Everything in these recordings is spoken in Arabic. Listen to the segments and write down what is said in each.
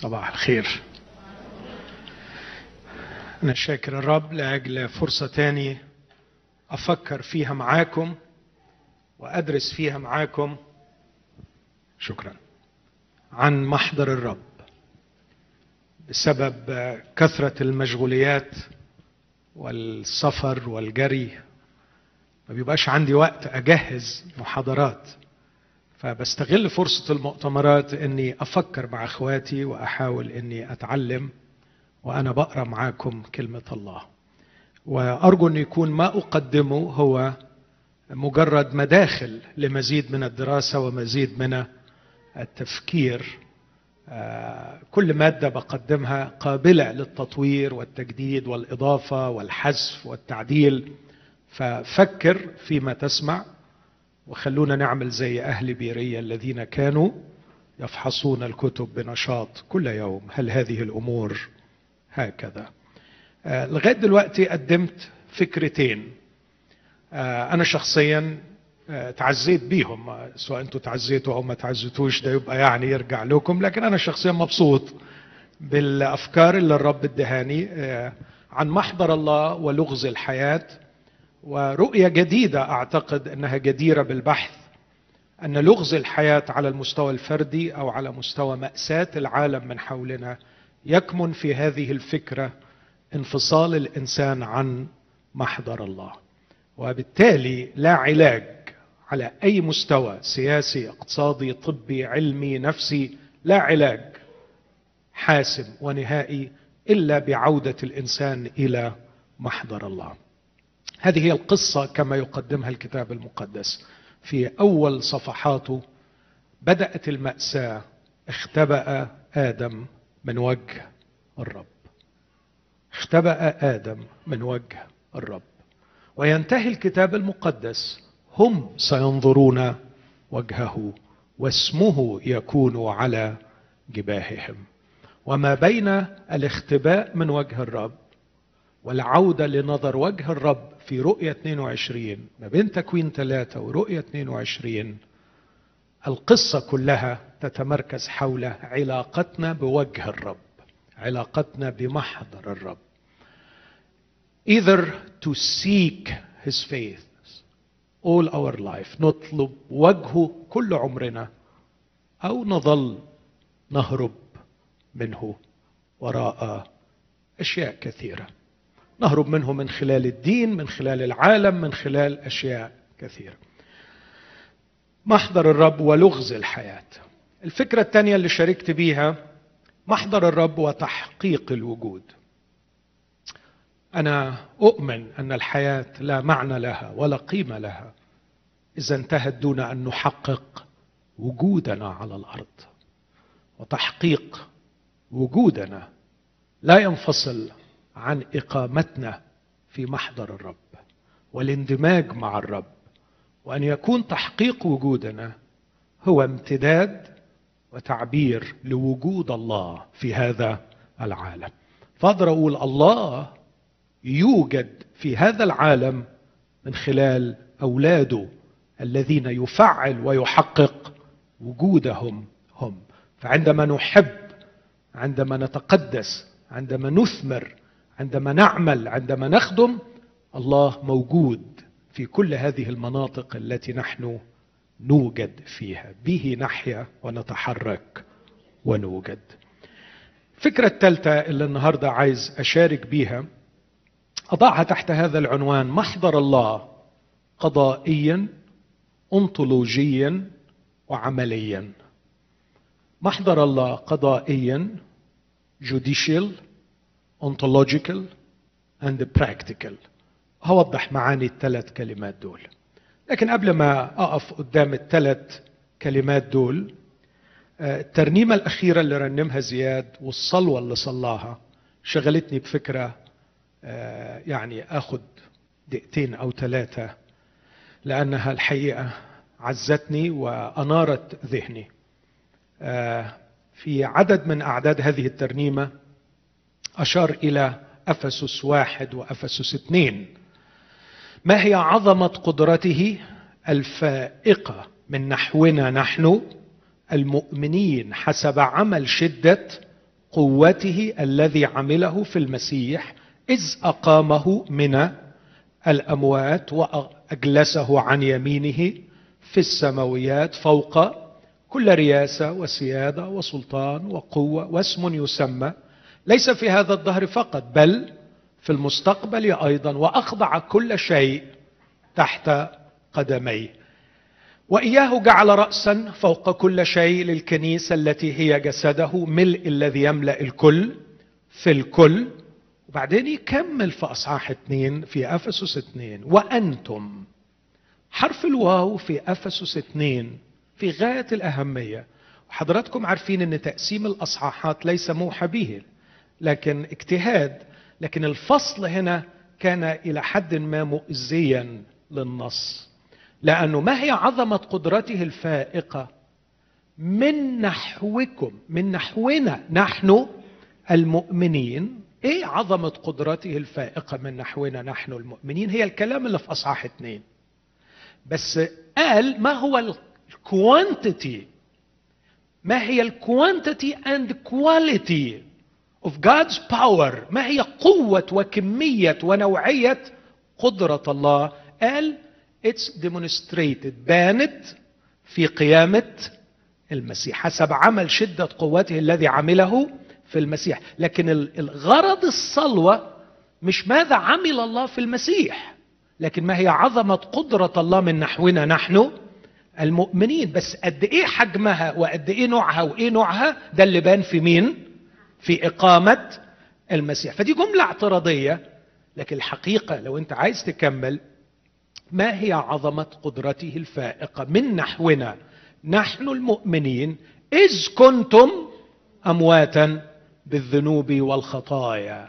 صباح الخير. أنا شاكر الرب لأجل فرصة تاني أفكر فيها معاكم وأدرس فيها معاكم. شكرا. عن محضر الرب. بسبب كثرة المشغوليات والسفر والجري ما بيبقاش عندي وقت أجهز محاضرات. فبستغل فرصة المؤتمرات إني أفكر مع أخواتي وأحاول إني أتعلم وأنا بقرأ معاكم كلمة الله. وأرجو أن يكون ما أقدمه هو مجرد مداخل لمزيد من الدراسة ومزيد من التفكير. كل مادة بقدمها قابلة للتطوير والتجديد والإضافة والحذف والتعديل ففكر فيما تسمع وخلونا نعمل زي أهل بيرية الذين كانوا يفحصون الكتب بنشاط كل يوم. هل هذه الأمور هكذا؟ آه لغاية دلوقتي قدمت فكرتين. آه أنا شخصيا آه تعزيت بيهم. سواء أنتوا تعزيتوا أو ما تعزيتوش ده يبقى يعني يرجع لكم. لكن أنا شخصيا مبسوط بالأفكار اللي الرب ادهاني عن محضر الله ولغز الحياة ورؤية جديدة أعتقد أنها جديرة بالبحث أن لغز الحياة على المستوى الفردي أو على مستوى مأساة العالم من حولنا يكمن في هذه الفكرة انفصال الإنسان عن محضر الله. وبالتالي لا علاج على أي مستوى سياسي اقتصادي طبي علمي نفسي لا علاج حاسم ونهائي إلا بعودة الإنسان إلى محضر الله. هذه هي القصة كما يقدمها الكتاب المقدس. في أول صفحاته بدأت المأساة اختبأ آدم من وجه الرب. اختبأ آدم من وجه الرب. وينتهي الكتاب المقدس. هم سينظرون وجهه واسمه يكون على جباههم. وما بين الاختباء من وجه الرب والعودة لنظر وجه الرب في رؤية 22 ما بين تكوين ثلاثة ورؤية 22 القصة كلها تتمركز حول علاقتنا بوجه الرب علاقتنا بمحضر الرب. Either to seek his faith all our life نطلب وجهه كل عمرنا أو نظل نهرب منه وراء أشياء كثيرة. نهرب منه من خلال الدين من خلال العالم من خلال أشياء كثيرة. محضر الرب ولغز الحياة. الفكرة الثانية اللي شاركت بيها محضر الرب وتحقيق الوجود. أنا أؤمن أن الحياة لا معنى لها ولا قيمة لها إذا انتهت دون أن نحقق وجودنا على الأرض. وتحقيق وجودنا لا ينفصل عن إقامتنا في محضر الرب والاندماج مع الرب وأن يكون تحقيق وجودنا هو امتداد وتعبير لوجود الله في هذا العالم. فاقدر أقول الله يوجد في هذا العالم من خلال أولاده الذين يفعل ويحقق وجودهم هم. فعندما نحب عندما نتقدس عندما نثمر عندما نعمل عندما نخدم الله موجود في كل هذه المناطق التي نحن نوجد فيها. به نحيا ونتحرك ونوجد. الفكرة الثالثة اللي النهاردة عايز أشارك بيها أضعها تحت هذا العنوان محضر الله قضائيا أنطولوجيا وعمليا. محضر الله قضائيا judicial ontological and practical. هوضح معاني الثلاث كلمات دول. لكن قبل ما أقف قدام الثلاث كلمات دول الترنيمة الأخيرة اللي رنمها زياد والصلوة اللي صلاها شغلتني بفكرة يعني أخد دقيقتين أو ثلاثة لأنها الحقيقة عزتني وأنارت ذهني. في عدد من أعداد هذه الترنيمة أشار إلى أفسس واحد وأفسس اثنين. ما هي عظمة قدرته؟ الفائقة. من نحونا نحن المؤمنين حسب عمل شدة قوته الذي عمله في المسيح إذ أقامه من الأموات وأجلسه عن يمينه في السماويات فوق كل رياسة وسيادة وسلطان وقوة واسم يسمى ليس في هذا الدهر فقط بل في المستقبل أيضا وأخضع كل شيء تحت قدميه وإياه جعل راسا فوق كل شيء للكنيسة التي هي جسده ملء الذي يملأ الكل في الكل. وبعدين يكمل في أصحاح اثنين في أفسس اثنين. وأنتم حرف الواو في أفسس اثنين في غاية الأهمية. وحضراتكم عارفين إن تقسيم الأصحاحات ليس موحى به. لكن اجتهاد لكن الفصل هنا كان إلى حد ما مؤذيا للنص. لأنه ما هي عظمة قدرته الفائقة؟ من نحوكم من نحونا نحن المؤمنين إيه عظمة قدرته الفائقة من نحونا نحن المؤمنين؟ هي الكلام اللي في أصحاح اثنين. بس قال ما هو الكوانتيتي ما هي ال quantity and quality of God's power. ما هي قوة وكمية ونوعية قدرة الله؟ قال it's demonstrated. بانت في قيامة المسيح. حسب عمل شدة قوته الذي عمله في المسيح. لكن الغرض الصلاة مش ماذا عمل الله في المسيح لكن ما هي عظمة قدرة الله من نحونا نحن المؤمنين. بس قد إيه حجمها وقد إيه نوعها وإيه نوعها؟ ده اللي بان في مين؟ في إقامة المسيح. فدي جملة اعتراضية لكن الحقيقة لو أنت عايز تكمل ما هي عظمة قدرته الفائقة من نحونا؟ نحن المؤمنين إذ كنتم أمواتا بالذنوب والخطايا.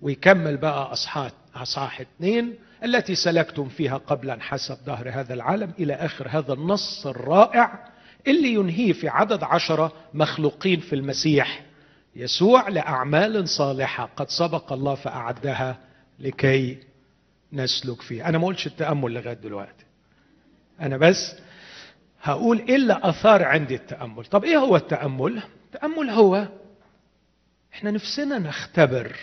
ويكمل بقى أصحاح أصحاح اثنين التي سلكتم فيها قبلا حسب ظهر هذا العالم إلى آخر هذا النص الرائع اللي ينهيه في عدد عشرة مخلوقين في المسيح. يسوع لأعمال صالحة قد سبق الله فأعدها لكي نسلك فيها. أنا ما قلتش التأمل لغاية دلوقتي. أنا بس هقول إيه اللي أثار عندي التأمل. طب إيه هو التأمل؟ التأمل هو إحنا نفسنا نختبر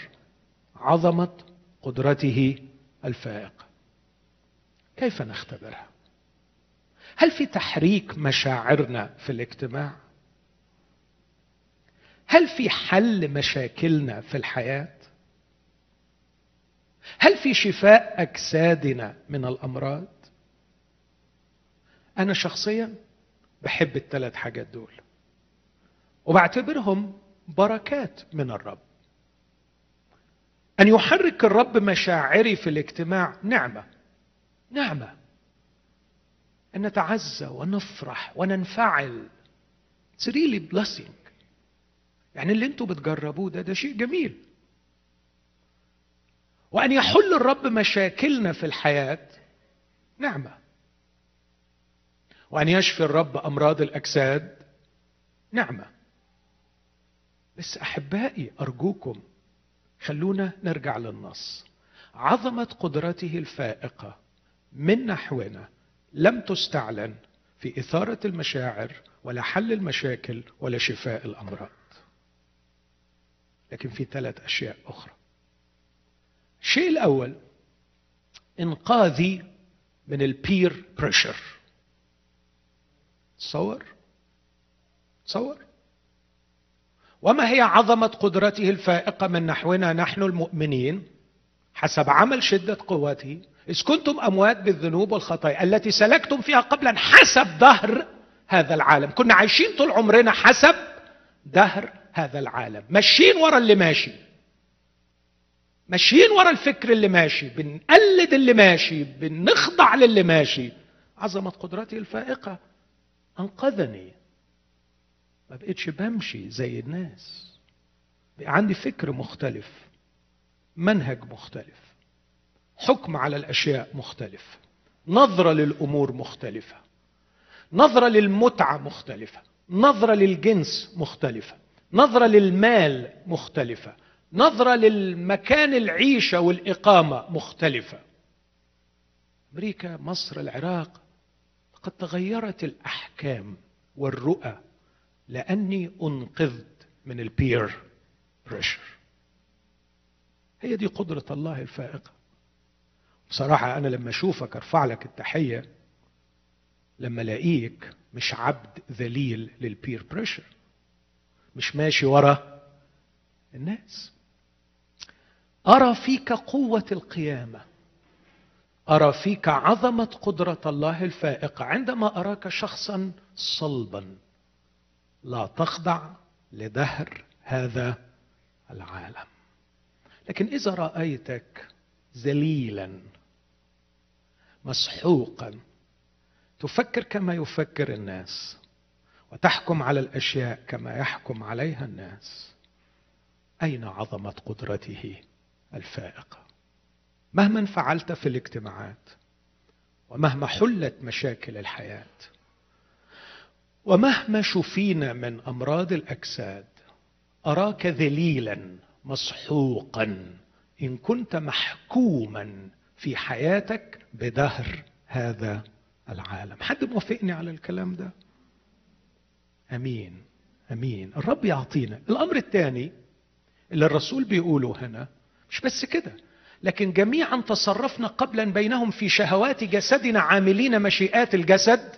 عظمة قدرته الفائقه كيف نختبرها؟ هل في تحريك مشاعرنا في الاجتماع؟ هل في حل مشاكلنا في الحياة؟ هل في شفاء أجسادنا من الأمراض؟ أنا شخصيا بحب الثلاث حاجات دول وبعتبرهم بركات من الرب. أن يحرك الرب مشاعري في الاجتماع نعمة نعمة. أن نتعزى ونفرح وننفعل. It's really blessing. يعني اللي أنتوا بتجربوه ده ده شيء جميل. وأن يحل الرب مشاكلنا في الحياة نعمة. وأن يشفي الرب أمراض الأجساد نعمة. بس أحبائي أرجوكم خلونا نرجع للنص. عظمة قدرته الفائقة من نحونا لم تستعلن في إثارة المشاعر ولا حل المشاكل ولا شفاء الأمراض. لكن في ثلاث أشياء أخرى. الشيء الأول إنقاذي من البير بريشر تصور؟ تصور؟ وما هي عظمة قدرته الفائقة من نحونا نحن المؤمنين حسب عمل شدة قوته؟ إذ كنتم أموات بالذنوب والخطايا التي سلكتم فيها قبلا حسب دهر هذا العالم. كنا عايشين طول عمرنا حسب دهر هذا العالم. ماشيين ورا اللي ماشي. ماشيين ورا الفكر اللي ماشي. بنقلد اللي ماشي. بنخضع للي ماشي. عظمة قدرتي الفائقة. أنقذني. ما بقتش بمشي زي الناس. بقى عندي فكر مختلف. منهج مختلف. حكم على الأشياء مختلف. نظرة للأمور مختلفة. نظرة للمتعة مختلفة. نظرة للجنس مختلفة. نظرة للمال مختلفة. نظرة للمكان العيشة والإقامة مختلفة. أمريكا مصر العراق قد تغيرت الأحكام والرؤى لأني أنقذت من البير بريشر هي دي قدرة الله الفائقة. بصراحة أنا لما أشوفك أرفع لك التحية لما ألاقيك مش عبد ذليل للبير بريشر مش ماشي ورا الناس. أرى فيك قوة القيامة. أرى فيك عظمة قدرة الله الفائقة عندما أراك شخصا صلبا لا تخضع لدهر هذا العالم. لكن إذا رأيتك ذليلا مسحوقا تفكر كما يفكر الناس وتحكم على الأشياء كما يحكم عليها الناس. أين عظمة قدرته الفائقة؟ مهما فعلت في الاجتماعات ومهما حلت مشاكل الحياة ومهما شفينا من أمراض الأجساد أراك ذليلا مسحوقا إن كنت محكوما في حياتك بدهر هذا العالم. حد موافقني على الكلام ده؟ أمين أمين. الرب يعطينا. الأمر الثاني اللي الرسول بيقوله هنا مش بس كده لكن جميعا تصرفنا قبلا بينهم في شهوات جسدنا عاملين مشيئات الجسد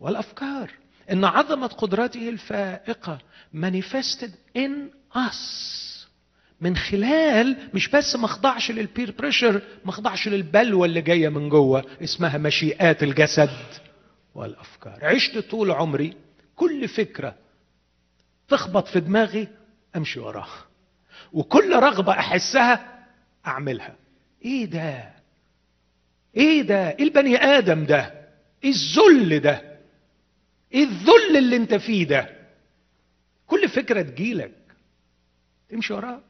والأفكار. إن عظمه قدرته الفائقة manifested in us. من خلال مش بس ما اخضعش للبير بريشر ما اخضعش للبلوى اللي جاية من جوه اسمها مشيئات الجسد والأفكار. عشت طول عمري كل فكرة تخبط في دماغي أمشي وراها وكل رغبة أحسها أعملها. إيه ده؟ إيه ده؟ إيه البني آدم ده؟ إيه الذل ده؟ إيه الذل اللي أنت فيه ده؟ كل فكرة تجيلك. تمشي وراها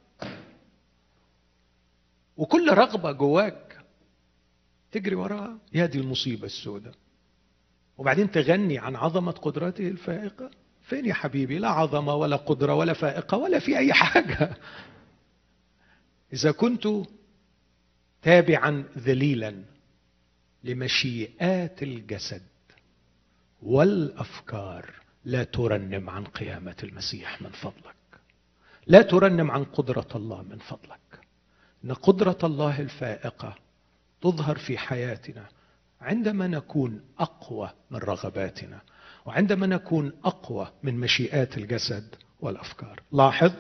وكل رغبة جواك تجري وراها يا دي المصيبة السوداء. وبعدين تغني عن عظمة قدرته الفائقة. فين يا حبيبي؟ لا عظمة ولا قدرة ولا فائقة ولا في أي حاجة. إذا كنت تابعا ذليلا لمشيئات الجسد والأفكار لا ترنم عن قيامة المسيح من فضلك. لا ترنم عن قدرة الله من فضلك. إن قدرة الله الفائقة تظهر في حياتنا عندما نكون أقوى من رغباتنا وعندما نكون أقوى من مشيئات الجسد والأفكار. لاحظ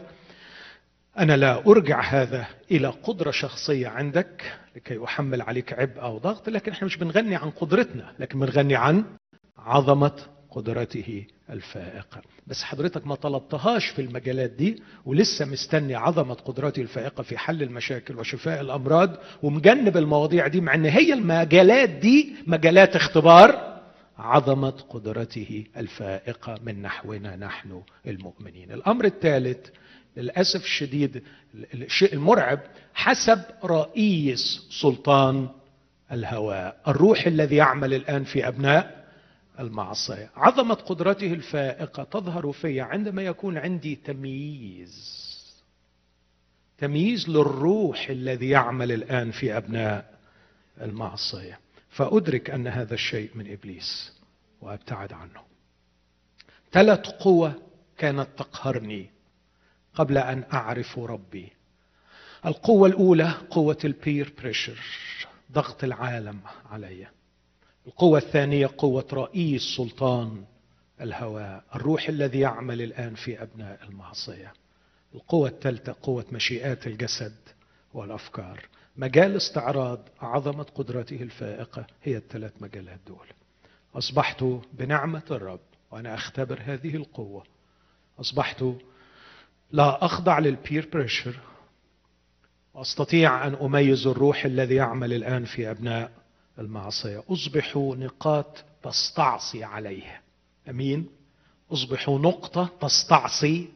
أنا لا أرجع هذا إلى قدرة شخصية عندك لكي أحمل عليك عبء أو ضغط لكن إحنا مش بنغني عن قدرتنا لكن بنغني عن عظمة قدرته الفائقة. بس حضرتك ما طلبتهاش في المجالات دي ولسه مستني عظمة قدرته الفائقة في حل المشاكل وشفاء الأمراض ومجنب المواضيع دي مع أن هي المجالات دي مجالات اختبار. عظمة قدرته الفائقة من نحونا نحن المؤمنين. الأمر الثالث للأسف الشديد الشيء المرعب حسب رئيس سلطان الهواء الروح الذي يعمل الآن في أبناء المعصية. عظمة قدرته الفائقة تظهر في عندما يكون عندي تمييز. تمييز للروح الذي يعمل الآن في أبناء المعصية. فأدرك أن هذا الشيء من إبليس وأبتعد عنه. ثلاث قوة كانت تقهرني قبل أن أعرف ربي. القوة الأولى قوة البير بريشر ضغط العالم علي. القوة الثانية قوة رئيس سلطان الهواء الروح الذي يعمل الآن في أبناء المعصية. القوة الثالثة قوة مشيئات الجسد والأفكار. مجال استعراض عظمة قدرته الفائقة هي الثلاث مجالات دول. أصبحت بنعمة الرب وأنا أختبر هذه القوة. أصبحت لا أخضع للبير بريشر وأستطيع أن أميز الروح الذي يعمل الآن في أبناء المعصية. أصبحوا نقاط تستعصي عليه أمين؟ أصبحوا نقطة تستعصي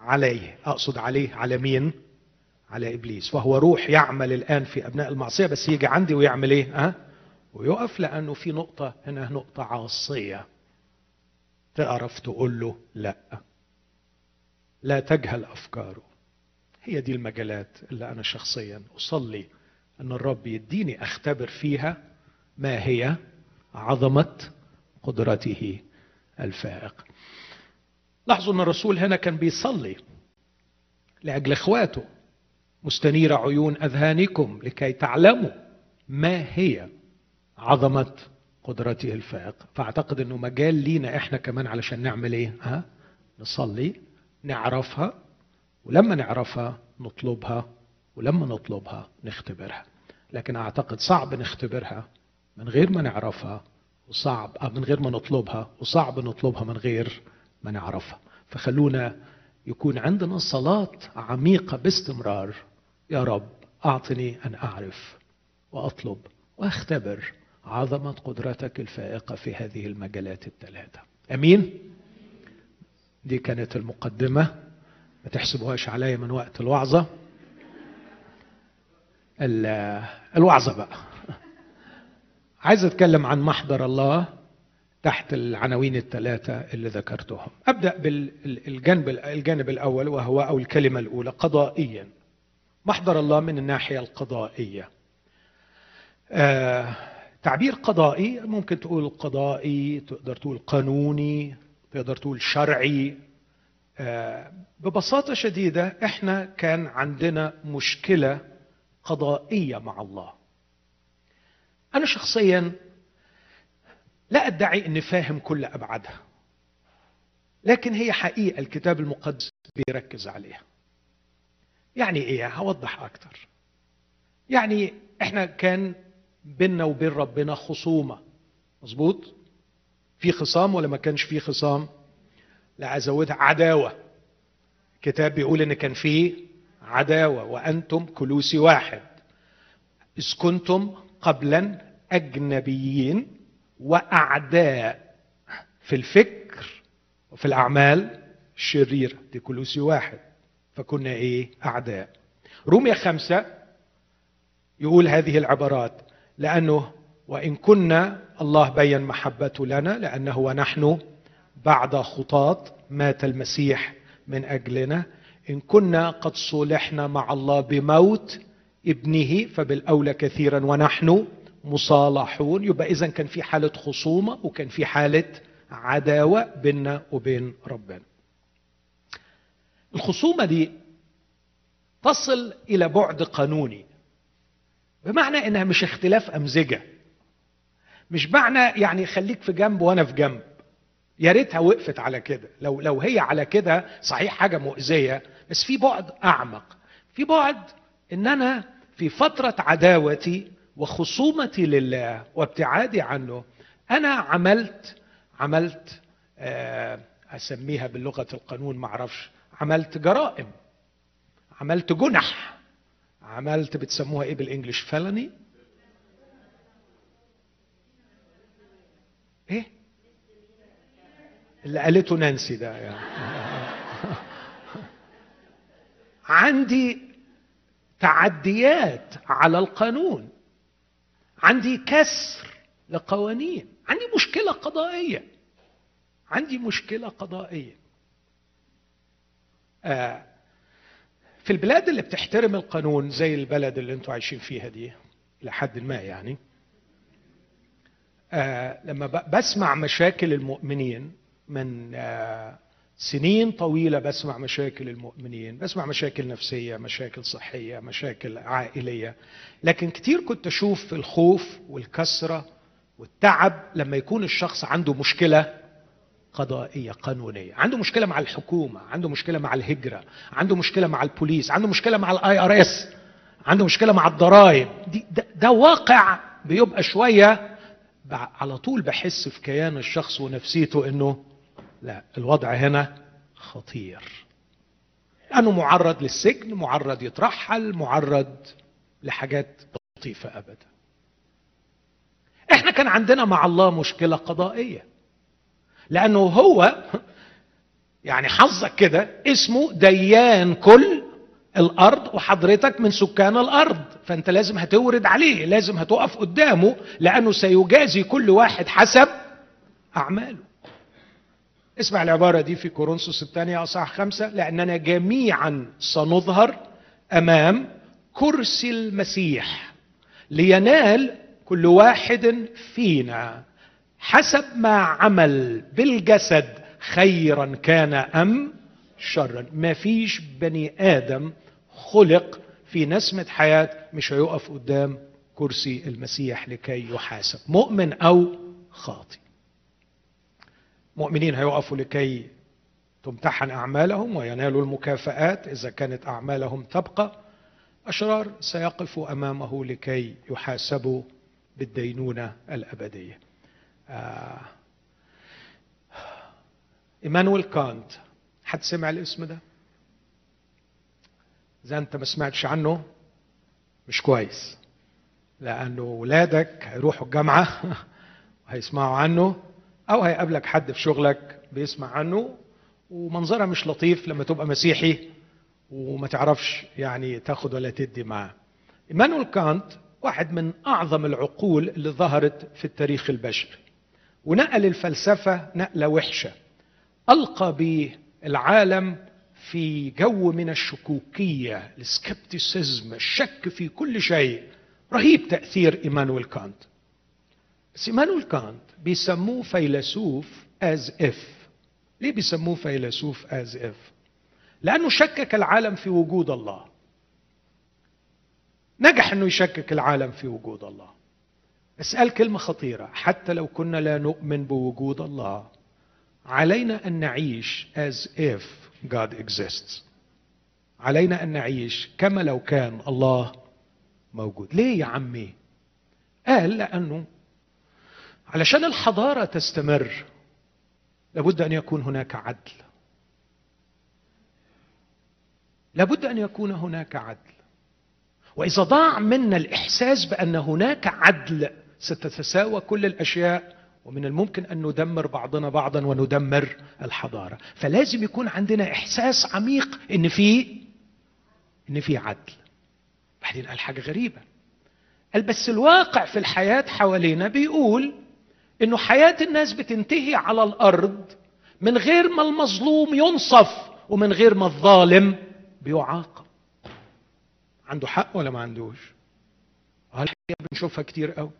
عليه. أقصد عليه على مين؟ على إبليس. وهو روح يعمل الآن في أبناء المعصية بس يجي عندي ويعمل إيه؟ ها؟ ويقف لأنه في نقطة هنا نقطة عاصية. تعرف تقول له لا. لا تجهل أفكاره. هي دي المجالات اللي أنا شخصيا أصلي أن الرب يديني أختبر فيها ما هي عظمة قدرته الفائق. لاحظوا أن الرسول هنا كان بيصلي لأجل إخواته مستنير عيون أذهانكم لكي تعلموا ما هي عظمة قدرته الفائقه فأعتقد إنه مجال لينا إحنا كمان علشان نعمل إيه؟ ها؟ نصلي نعرفها ولما نعرفها نطلبها ولما نطلبها نختبرها. لكن أعتقد صعب نختبرها من غير ما نعرفها وصعب آه، من غير ما نطلبها وصعب نطلبها من غير ما نعرفها. فخلونا يكون عندنا صلاة عميقة باستمرار. يا رب أعطني أن أعرف وأطلب وأختبر عظمة قدرتك الفائقة في هذه المجالات الثلاثة. أمين؟ دي كانت المقدمة. ما تحسبوهاش عليا من وقت الوعظة. الوعظة بقى. عايز أتكلم عن محضر الله تحت العناوين الثلاثة اللي ذكرتهم. أبدأ بالجانب الجانب الأول وهو أو الكلمة الأولى قضائيا. محضر الله من الناحية القضائية. آه تعبير قضائي ممكن تقول قضائي تقدر تقول قانوني تقدر تقول شرعي. آه ببساطة شديدة إحنا كان عندنا مشكلة قضائية مع الله. أنا شخصيا لا أدعي أني فاهم كل أبعادها لكن هي حقيقة الكتاب المقدس بيركز عليها. يعني إيه؟ هوضح أكتر. يعني إحنا كان بيننا وبين ربنا خصومة مظبوط؟ في خصام ولا ما كانش في خصام؟ لا أزودها عداوة. الكتاب بيقول إن كان في عداوة وأنتم كلوسي واحد. إذ كنتم قبلا أجنبيين وأعداء في الفكر وفي الأعمال الشريرة دي كلوسي واحد. فكنا إيه؟ أعداء. رومية خمسة يقول هذه العبارات لأنه وإن كنا الله بين محبته لنا لأنه ونحن بعد خطاط مات المسيح من أجلنا. إن كنا قد صلحنا مع الله بموت ابنه فبالأولى كثيرا ونحن مصالحون. يبقى اذا كان في حالة خصومة وكان في حالة عداوة بيننا وبين ربنا. الخصومة دي تصل إلى بعد قانوني بمعنى إنها مش اختلاف أمزجة مش معنى يعني خليك في جنب وأنا في جنب. يا ريتها وقفت على كده. لو لو هي على كده صحيح حاجة مؤذية بس في بعد أعمق. في بعد إن أنا في فترة عداوتي وخصومتي لله وابتعادي عنه أنا عملت عملت آه، أسميها باللغة القانون معرفش عملت جرائم عملت جنح عملت بتسموها إيه بالإنجلش فلني إيه؟ اللي قالته نانسي ده يعني. عندي تعديات على القانون. عندي كسر لقوانين. عندي مشكلة قضائية. عندي مشكلة قضائية. آه في البلاد اللي بتحترم القانون زي البلد اللي أنتوا عايشين فيها دي إلى حد ما يعني آه لما بسمع مشاكل المؤمنين من آه سنين طويلة بسمع مشاكل المؤمنين بسمع مشاكل نفسية مشاكل صحية مشاكل عائلية. لكن كتير كنت أشوف الخوف والكسرة والتعب لما يكون الشخص عنده مشكلة قضائية قانونية. عنده مشكلة مع الحكومة عنده مشكلة مع الهجرة عنده مشكلة مع البوليس عنده مشكلة مع ال IRS عنده مشكلة مع الضرائب. ده, ده واقع بيبقى شوية على طول بحس في كيان الشخص ونفسيته إنه لا الوضع هنا خطير. لأنه معرض للسجن معرض يترحل معرض لحاجات مش لطيفة أبدا. إحنا كان عندنا مع الله مشكلة قضائية. لأنه هو يعني حظك كده اسمه ديان كل الأرض وحضرتك من سكان الأرض. فأنت لازم هتورد عليه لازم هتقف قدامه لأنه سيجازي كل واحد حسب أعماله. اسمع العبارة دي في كورنثوس الثانية أصح خمسة لأننا جميعا سنظهر أمام كرسي المسيح لينال كل واحد فينا حسب ما عمل بالجسد خيرا كان أم شرا. ما فيش بني آدم خلق في نسمة حياة مش هيقف قدام كرسي المسيح لكي يحاسب مؤمن أو خاطئ. مؤمنين هيقفوا لكي تمتحن أعمالهم وينالوا المكافآت. إذا كانت أعمالهم تبقى أشرار سيقفوا أمامه لكي يحاسبوا بالدينونة الأبدية. آه. إيمانويل كانت حد سمع الاسم ده؟ إذا أنت ما سمعتش عنه مش كويس لأنه ولادك هيروحوا الجامعة وهيسمعوا عنه. أو هيقابلك حد في شغلك بيسمع عنه ومنظرها مش لطيف لما تبقى مسيحي وما تعرفش يعني تاخد ولا تدي معاه. إيمانويل كانت واحد من أعظم العقول اللي ظهرت في التاريخ البشري ونقل الفلسفة نقلة وحشة ألقى بالعالم في جو من الشكوكية ال skepticism الشك في كل شيء رهيب تأثير إيمانويل كانت. بس ايمانويل كانت بيسموه فيلسوف as if ليه بيسموه فيلسوف as if لأنه شكك العالم في وجود الله. نجح إنه يشكك العالم في وجود الله. بس قال كلمة خطيرة. حتى لو كنا لا نؤمن بوجود الله علينا أن نعيش as if God exists. علينا أن نعيش كما لو كان الله موجود. ليه يا عمي؟ قال لأنه علشان الحضارة تستمر لابد أن يكون هناك عدل. لابد أن يكون هناك عدل. وإذا ضاع منا الإحساس بأن هناك عدل ستتساوى كل الأشياء ومن الممكن أن ندمر بعضنا بعضا وندمر الحضارة. فلازم يكون عندنا إحساس عميق إن في إن في عدل. بعدين قال حاجة غريبة. قال بس الواقع في الحياة حوالينا بيقول إنه حياة الناس بتنتهي على الأرض من غير ما المظلوم ينصف ومن غير ما الظالم بيعاقب. عنده حق ولا ما عندوش؟ الحقيقة بنشوفها كتير قوي.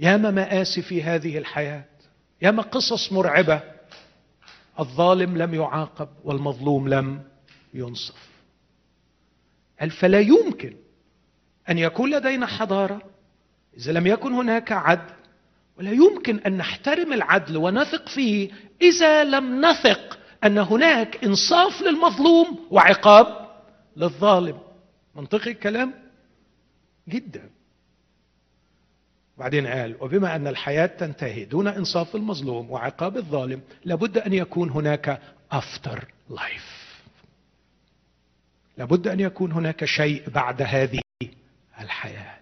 ياما مآسي في هذه الحياة ياما قصص مرعبة. الظالم لم يعاقب والمظلوم لم ينصف. قال فلا يمكن أن يكون لدينا حضارة. إذا لم يكن هناك عدل ولا يمكن أن نحترم العدل ونثق فيه إذا لم نثق أن هناك إنصاف للمظلوم وعقاب للظالم. منطقي الكلام؟ جدا. بعدين قال وبما أن الحياة تنتهي دون إنصاف المظلوم وعقاب الظالم لابد أن يكون هناك afterlife لابد أن يكون هناك شيء بعد هذه الحياة.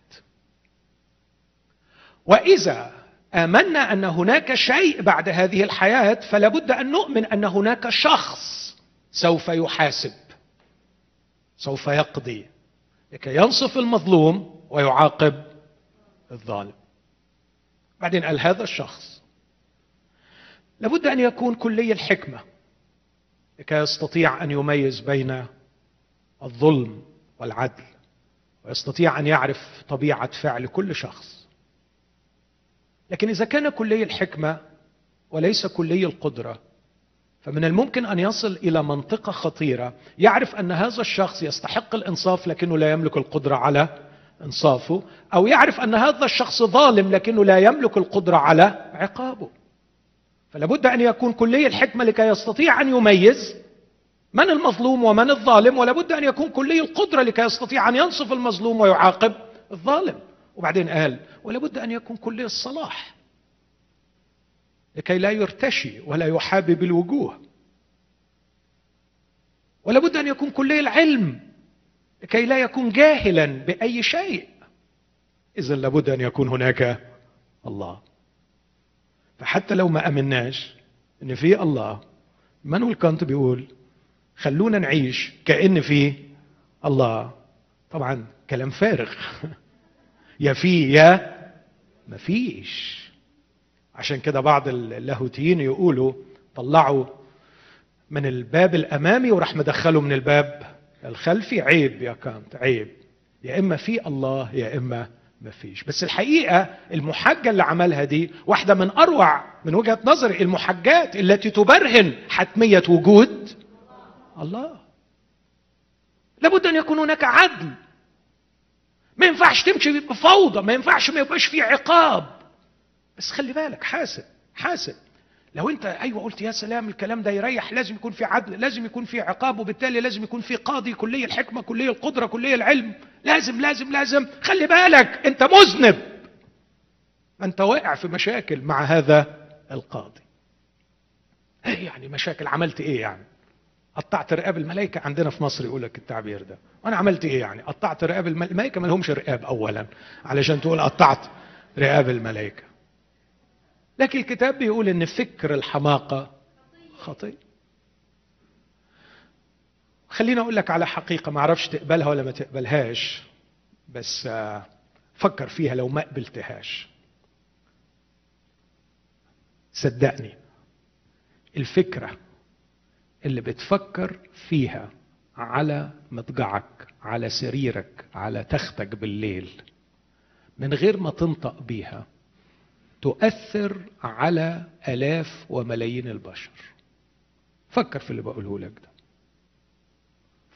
وإذا آمنا أن هناك شيء بعد هذه الحياة فلابد أن نؤمن أن هناك شخص سوف يحاسب سوف يقضي لكي ينصف المظلوم ويعاقب الظالم. بعدين قال هذا الشخص لابد أن يكون كلي الحكمة لكي يستطيع أن يميز بين الظلم والعدل ويستطيع أن يعرف طبيعة فعل كل شخص. لكن إذا كان كلي الحكمة وليس كلي القدرة فمن الممكن أن يصل إلى منطقة خطيرة يعرف أن هذا الشخص يستحق الإنصاف لكنه لا يملك القدرة على إنصافه أو يعرف أن هذا الشخص ظالم لكنه لا يملك القدرة على عقابه. فلا بد أن يكون كلي الحكمة لكي يستطيع أن يميز من المظلوم ومن الظالم ولا بد أن يكون كلي القدرة لكي يستطيع أن ينصف المظلوم ويعاقب الظالم. وبعدين قال ولا بد أن يكون كلي الصلاح لكي لا يرتشي ولا يحابب الوجوه ولا بد أن يكون كلي العلم لكي لا يكون جاهلا بأي شيء. اذا لابد أن يكون هناك الله. فحتى لو ما أمناش إن في الله مانويل كانت بيقول خلونا نعيش كأن في الله. طبعا كلام فارغ. يا في يا ما فيش عشان كده بعض اللاهوتيين يقولوا طلعوا من الباب الأمامي وراح مدخله من الباب الخلفي. عيب يا كانت عيب. يا إما في الله يا إما ما فيش بس الحقيقة المحجة اللي عملها دي واحدة من أروع من وجهة نظري المحجات التي تبرهن حتمية وجود الله. لابد أن يكون هناك عدل. ما ينفعش تمشي بفوضى ما ينفعش ما يبقاش في عقاب. بس خلي بالك حاسب حاسب. لو انت أيوه قلت يا سلام الكلام ده يريح لازم يكون في عدل لازم يكون في عقاب وبالتالي لازم يكون في قاضي كلية الحكمة كلية القدرة كلية العلم. لازم لازم لازم. خلي بالك انت مذنب. انت واقع في مشاكل مع هذا القاضي. إيه يعني مشاكل؟ عملت إيه يعني؟ قطعت رقاب الملائكة عندنا في مصر يقول لك التعبير ده. وأنا عملت إيه يعني؟ قطعت رقاب الملائكة ما لهمش رقاب اولا علشان تقول قطعت رقاب الملائكة. لكن الكتاب بيقول إن فكر الحماقة خطية خليني أقول لك على حقيقة ما أعرفش تقبلها ولا ما تقبلهاش بس فكر فيها لو ما قبلتهاش. صدقني الفكرة اللي بتفكر فيها على مضجعك على سريرك على تختك بالليل من غير ما تنطق بيها تؤثر على آلاف وملايين البشر. فكر في اللي بقوله لك ده.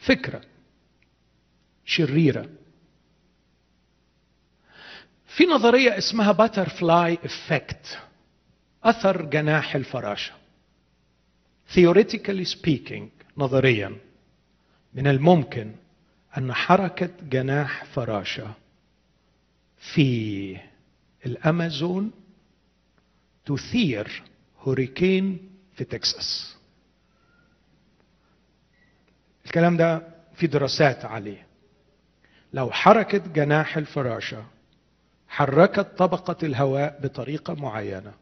فكرة شريرة. في نظرية اسمها butterfly effect أثر جناح الفراشة. Theoretically speaking نظريا من الممكن أن حركة جناح فراشة في الأمازون تثير هوريكين في تكساس. الكلام ده في دراسات عليه. لو حركة جناح الفراشة حركت طبقة الهواء بطريقة معينة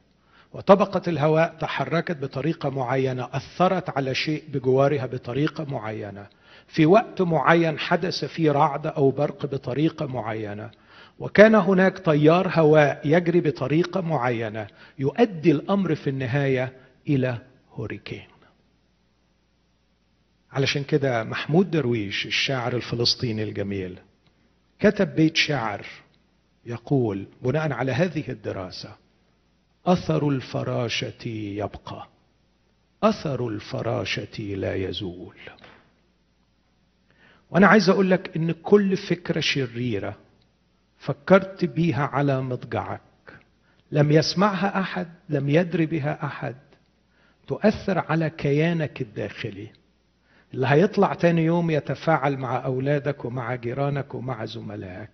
وطبقة الهواء تحركت بطريقة معينة أثرت على شيء بجوارها بطريقة معينة. في وقت معين حدث فيه رعد أو برق بطريقة معينة. وكان هناك تيار هواء يجري بطريقة معينة. يؤدي الأمر في النهاية إلى هوريكين. علشان كده محمود درويش الشاعر الفلسطيني الجميل كتب بيت شعر يقول بناء على هذه الدراسة أثر الفراشة يبقى. أثر الفراشة لا يزول. وأنا عايز أقول لك إن كل فكرة شريرة فكرت بيها على مضجعك. لم يسمعها أحد لم يدري بها أحد. تؤثر على كيانك الداخلي. اللي هيطلع تاني يوم يتفاعل مع أولادك ومع جيرانك ومع زملائك.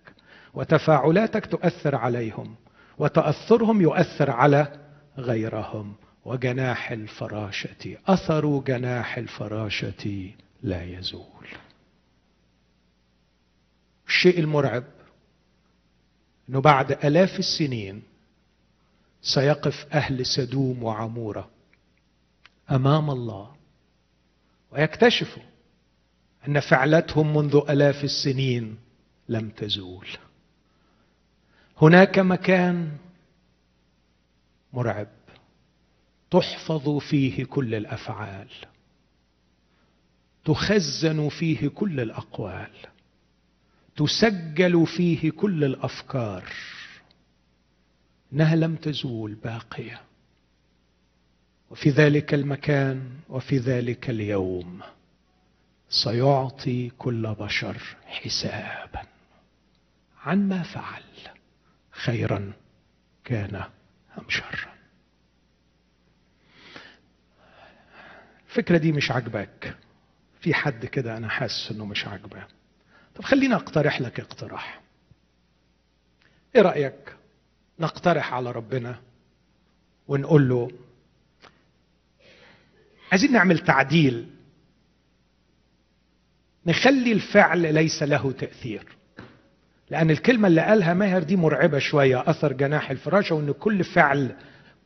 وتفاعلاتك تؤثر عليهم. وتأثرهم يؤثر على غيرهم. وجناح الفراشة أثر جناح الفراشة لا يزول. الشيء المرعب إنه بعد آلاف السنين سيقف أهل سدوم وعمورة أمام الله ويكتشفوا أن فعلتهم منذ آلاف السنين لم تزول. هناك مكان مرعب تحفظ فيه كل الأفعال تخزن فيه كل الأقوال تسجل فيه كل الأفكار. إنها لم تزول باقية. وفي ذلك المكان وفي ذلك اليوم سيعطي كل بشر حسابا عن ما فعل. خيرا كان أم شرا. الفكرة دي مش عاجباك. في حد كده أنا حاسس إنه مش عاجباه. طب خلينا أقترح لك اقتراح. إيه رأيك نقترح على ربنا ونقول له عايزين نعمل تعديل. نخلي الفعل ليس له تأثير. لأن الكلمة اللي قالها ماهر دي مرعبة شوية أثر جناح الفراشة وإن كل فعل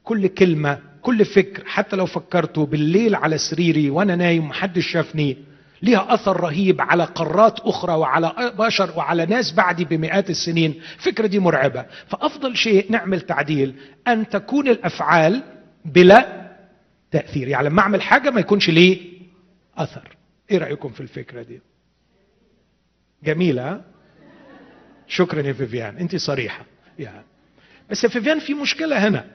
كل كلمة كل فكر حتى لو فكرته بالليل على سريري وأنا نايم محدش شافني ليها أثر رهيب على قارات أخرى وعلى بشر وعلى ناس بعدي بمئات السنين. الفكرة دي مرعبة. فأفضل شيء نعمل تعديل أن تكون الأفعال بلا تأثير. يعني لما أعمل حاجة ما يكونش ليه أثر. إيه رأيكم في الفكرة دي؟ جميلة شكرا يا فيفيان أنت صريحة. يعني بس يا فيفيان في مشكلة هنا.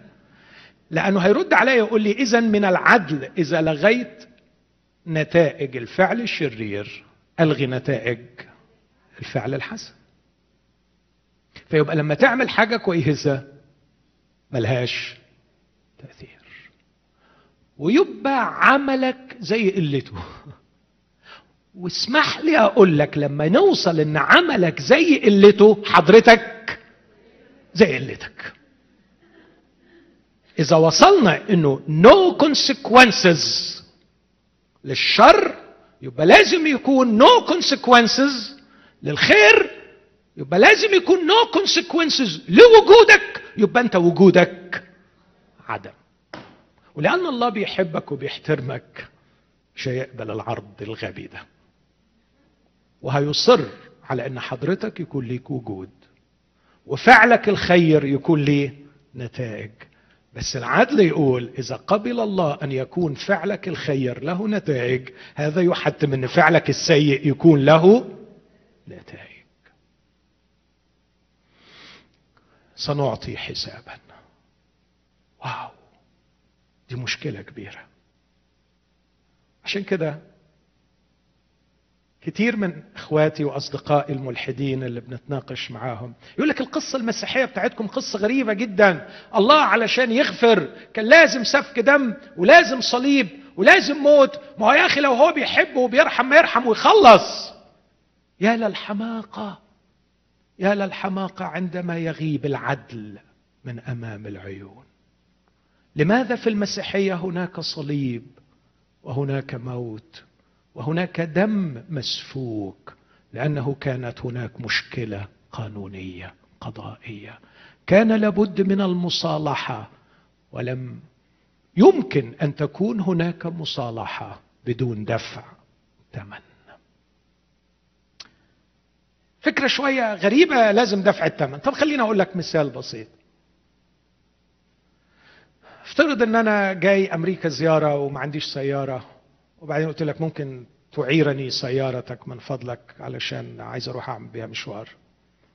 لأنه هيرد عليا يقول لي اذا من العدل إذا لغيت نتائج الفعل الشرير ألغي نتائج الفعل الحسن. فيبقى لما تعمل حاجة كويسة ملهاش تأثير. ويبقى عملك زي قلته. واسمح لي أقول لك لما نوصل إن عملك زي قلته حضرتك زي قلتك. إذا وصلنا إنه no consequences للشر يبقى لازم يكون no consequences للخير يبقى لازم يكون no consequences لوجودك يبقى أنت وجودك عدم. ولأن الله بيحبك وبيحترمك مش هيقبل العرض الغبي ده. وهيصر على أن حضرتك يكون ليك وجود وفعلك الخير يكون ليه نتائج. بس العدل يقول إذا قبل الله أن يكون فعلك الخير له نتائج هذا يحتم أن فعلك السيء يكون له نتائج. سنعطي حسابا. واو دي مشكلة كبيرة. عشان كده كتير من إخواتي وأصدقائي الملحدين اللي بنتناقش معاهم. يقول لك القصة المسيحية بتاعتكم قصة غريبة جدا. الله علشان يغفر كان لازم سفك دم ولازم صليب ولازم موت. ما هو يا أخي لو هو بيحب وبيرحم ما يرحم ويخلص. يا للحماقة يا للحماقة عندما يغيب العدل من أمام العيون. لماذا في المسيحية هناك صليب وهناك موت؟ وهناك دم مسفوك لأنه كانت هناك مشكلة قانونية قضائية. كان لابد من المصالحة ولم يمكن أن تكون هناك مصالحة بدون دفع ثمن. فكرة شوية غريبة لازم دفع الثمن. طب خليني أقول لك مثال بسيط. افترض إن أنا جاي أمريكا زيارة وما عنديش سيارة. وبعدين قلت لك ممكن تعيرني سيارتك من فضلك علشان عايز أروح أعمل بيها مشوار.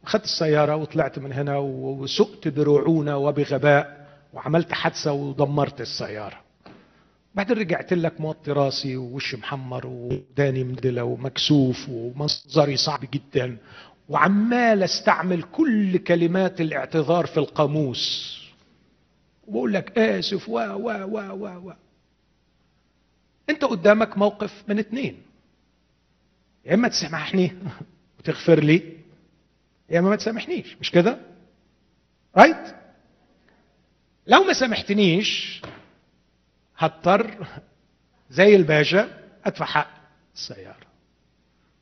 أخذت السيارة وطلعت من هنا وسقت برعونة وبغباء وعملت حادثة ودمرت السيارة. بعدين رجعت لك موطي راسي ووشي محمر وداني مدلة ومكسوف ومنظري صعب جدا وعمال أستعمل كل كلمات الاعتذار في القاموس. وبقول لك آسف و و و و و انت قدامك موقف من اتنين. يا إما تسامحني وتغفر لي يا إما ما تسامحنيش. مش كده؟ رايت لو ما سامحتنيش هضطر زي الباشا أدفع حق السيارة.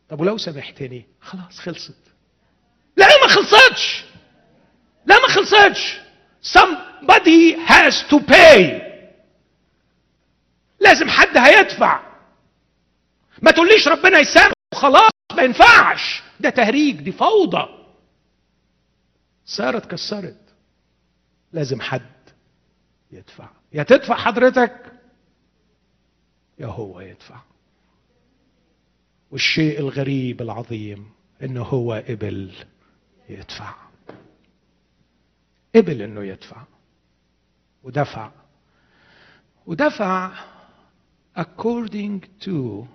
طب ولو سامحتني؟ خلاص خلصت. لا ما خلصتش. لا ما خلصتش. Somebody has to pay. لازم حد هيدفع. ما تقوليش ربنا يسامح وخلاص ما ينفعش. ده تهريج دي فوضى. سارة اتكسرت لازم حد يدفع. يا تدفع حضرتك يا هو يدفع. والشيء الغريب العظيم انه هو قبل يدفع. قبل إنه يدفع. ودفع. ودفع according to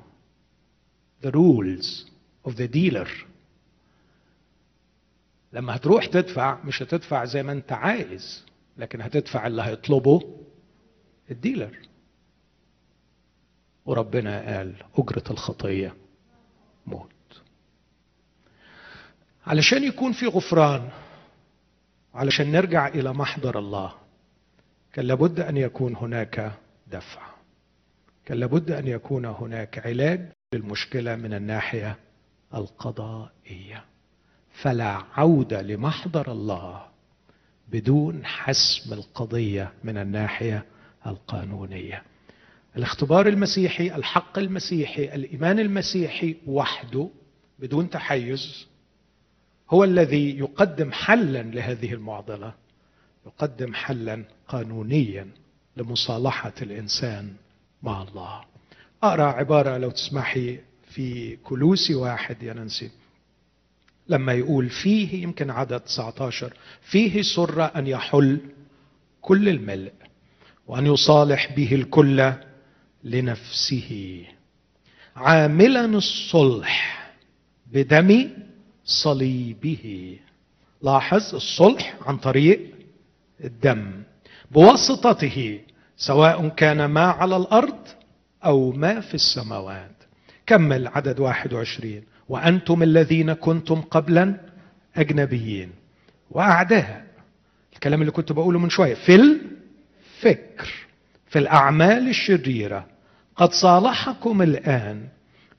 the rules of the dealer. لما هتروح تدفع مش هتدفع زي ما انت عايز لكن هتدفع اللي هيطلبه الديلر. وربنا قال أجرة الخطية موت. علشان يكون في غفران علشان نرجع إلى محضر الله كان لابد أن يكون هناك دفع. كان لابد أن يكون هناك علاج للمشكلة من الناحية القضائية. فلا عودة لمحضر الله بدون حسم القضية من الناحية القانونية. الاختبار المسيحي الحق المسيحي الإيمان المسيحي وحده بدون تحيز هو الذي يقدم حلا لهذه المعضلة يقدم حلا قانونيا لمصالحة الإنسان مع الله. أقرأ عبارة لو تسمحي في كلوسي واحد يا نانسي. لما يقول فيه يمكن عدد 19 فيه سر أن يحل كل الملء وأن يصالح به الكل لنفسه. عاملا الصلح بدم صليبه. لاحظ الصلح عن طريق الدم بواسطته. سواء كان ما على الأرض أو ما في السماوات. كمل عدد 21 وأنتم الذين كنتم قبلا أجنبيين. وأعداء. الكلام اللي كنت بقوله من شوية. في الفكر في الأعمال الشريرة قد صالحكم الآن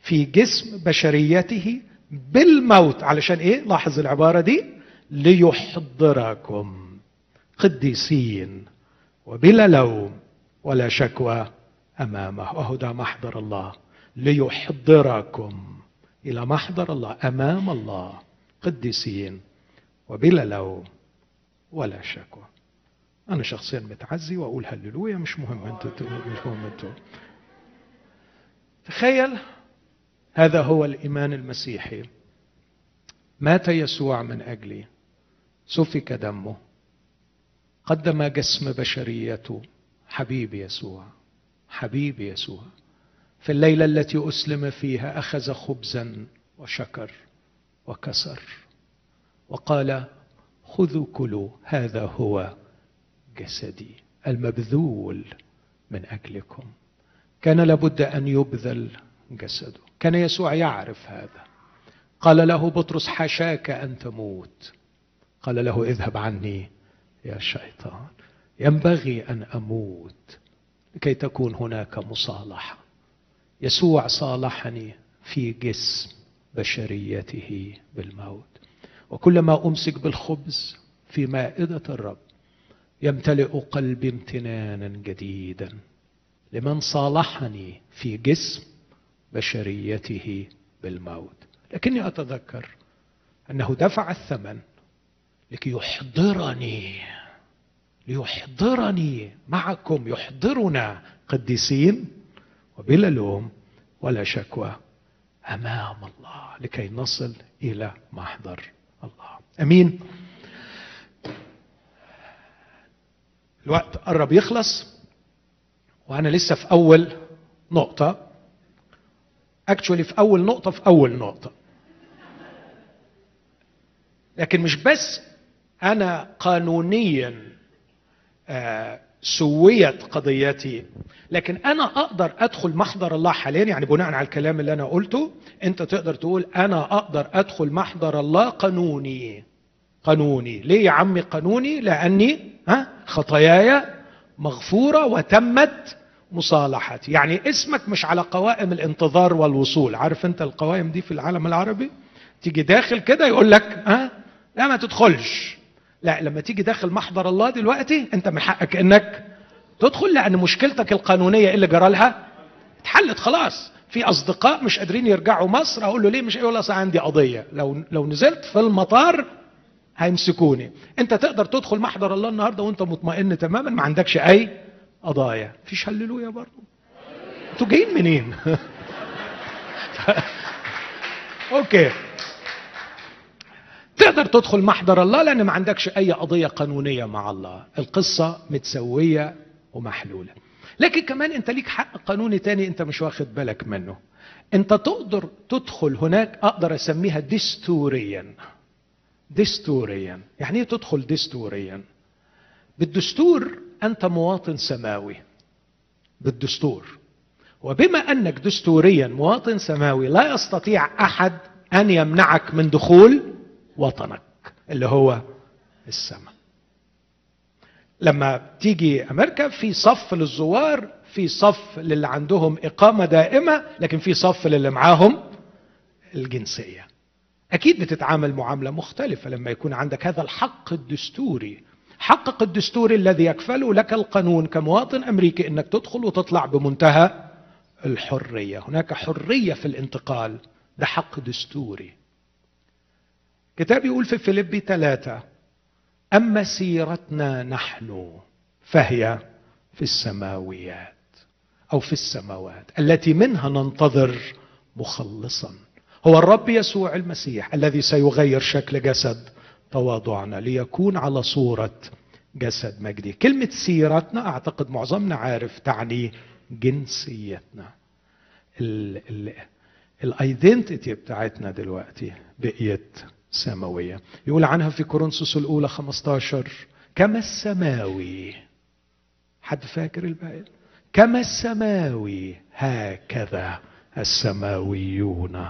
في جسم بشريته بالموت. علشان إيه؟ لاحظ العبارة دي. ليحضركم قديسين وبلا لوم. ولا شكوى أمامه. وهو ده محضر الله ليحضركم إلى محضر الله أمام الله قديسين وبلا لوم ولا شكوى. أنا شخصيا متعزي وأقول هللويا مش مهم أنتوا مش مهم أنتوا تخيل هذا هو الإيمان المسيحي. مات يسوع من أجلي سفك دمه قدم جسم بشريته. حبيبي يسوع حبيبي يسوع. في الليلة التي أسلم فيها أخذ خبزا وشكر وكسر وقال خذوا كلوا هذا هو جسدي المبذول من أجلكم. كان لابد أن يبذل جسده. كان يسوع يعرف هذا. قال له بطرس حاشاك أن تموت. قال له اذهب عني يا شيطان. ينبغي أن أموت لكي تكون هناك مصالحة. يسوع صالحني في جسم بشريته بالموت. وكلما أمسك بالخبز في مائدة الرب يمتلئ قلبي امتنانا جديدا لمن صالحني في جسم بشريته بالموت. لكني أتذكر أنه دفع الثمن لكي يحضرني ليحضرني معكم يحضرنا قديسين وبلا لوم ولا شكوى أمام الله لكي نصل إلى محضر الله. أمين. الوقت قرب يخلص وأنا لسه في أول نقطة. اكشولي في أول نقطة في أول نقطة. لكن مش بس أنا قانونيا سويت قضيتي. لكن أنا أقدر أدخل محضر الله حاليا يعني بناء على الكلام اللي أنا قلته أنت تقدر تقول أنا أقدر أدخل محضر الله قانوني. قانوني. ليه يا عمي قانوني؟ لأني ها خطاياي مغفورة وتمت مصالحتي. يعني اسمك مش على قوائم الانتظار والوصول. عارف أنت القوائم دي في العالم العربي؟ تيجي داخل كده يقول لك ها لا ما تدخلش. لا لما تيجي داخل محضر الله دلوقتي انت من حقك انك تدخل لأن مشكلتك القانونية اللي جرى لها؟ اتحلت خلاص. في أصدقاء مش قادرين يرجعوا مصر أقول له ليه؟ مش يقول أصل عندي قضية. لو لو نزلت في المطار هيمسكوني. انت تقدر تدخل محضر الله النهارده وانت مطمئن تماما؟ ما عندكش أي قضايا. فيش هللويا برضه أنتوا جايين منين؟ أوكي. تقدر تدخل محضر الله لأن ما عندكش أي قضية قانونية مع الله. القصة متسوية ومحلولة. لكن كمان أنت ليك حق قانوني تاني أنت مش واخد بالك منه. أنت تقدر تدخل هناك أقدر أسميها دستوريا. دستوريا. يعني إيه تدخل دستوريا؟ بالدستور أنت مواطن سماوي. بالدستور. وبما أنك دستوريا مواطن سماوي لا يستطيع أحد أن يمنعك من دخول وطنك اللي هو السماء. لما تيجي أمريكا في صف للزوار في صف للي عندهم إقامة دائمة لكن في صف للي معاهم الجنسية. أكيد بتتعامل معاملة مختلفة لما يكون عندك هذا الحق الدستوري. حقق الدستوري الذي يكفله لك القانون كمواطن أمريكي إنك تدخل وتطلع بمنتهى الحرية. هناك حرية في الانتقال. ده حق دستوري. كتاب يقول في فيليبي ثلاثة أما سيرتنا نحن فهي في السماويات أو في السماوات التي منها ننتظر مخلصا. هو الرب يسوع المسيح الذي سيغير شكل جسد تواضعنا ليكون على صورة جسد مجدي. كلمة سيرتنا أعتقد معظمنا عارف تعني جنسيتنا. ال identity بتاعتنا دلوقتي بقيت سماوية. يقول عنها في كورنثوس الأولى 15 كما السماوي. حد فاكر الباقي؟ كما السماوي. هكذا السماويون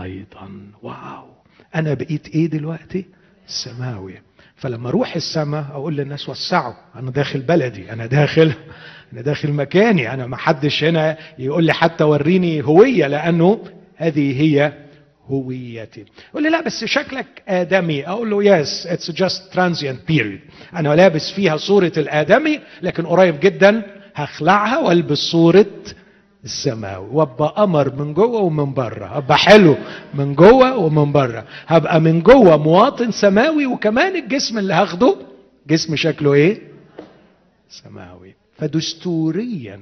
أيضا. wow. أنا بقيت إيه دلوقتي؟ سماوي فلما أروح السماء أقول للناس وسعوا. أنا داخل بلدي. أنا داخل أنا داخل مكاني. أنا ما حدش هنا يقول لي حتى وريني هوية لأنه هذه هي هويتي. يقول لي لا بس شكلك آدمي. أقول له yes it's just transient period أنا لابس فيها صورة الآدمي لكن قريب جدا هخلعها وألبس صورة السماوي وأبقى قمر من جوه ومن بره أبقى حلو من جوه ومن بره هبقى من جوه مواطن سماوي وكمان الجسم اللي هاخده جسم شكله إيه؟ سماوي. فدستوريا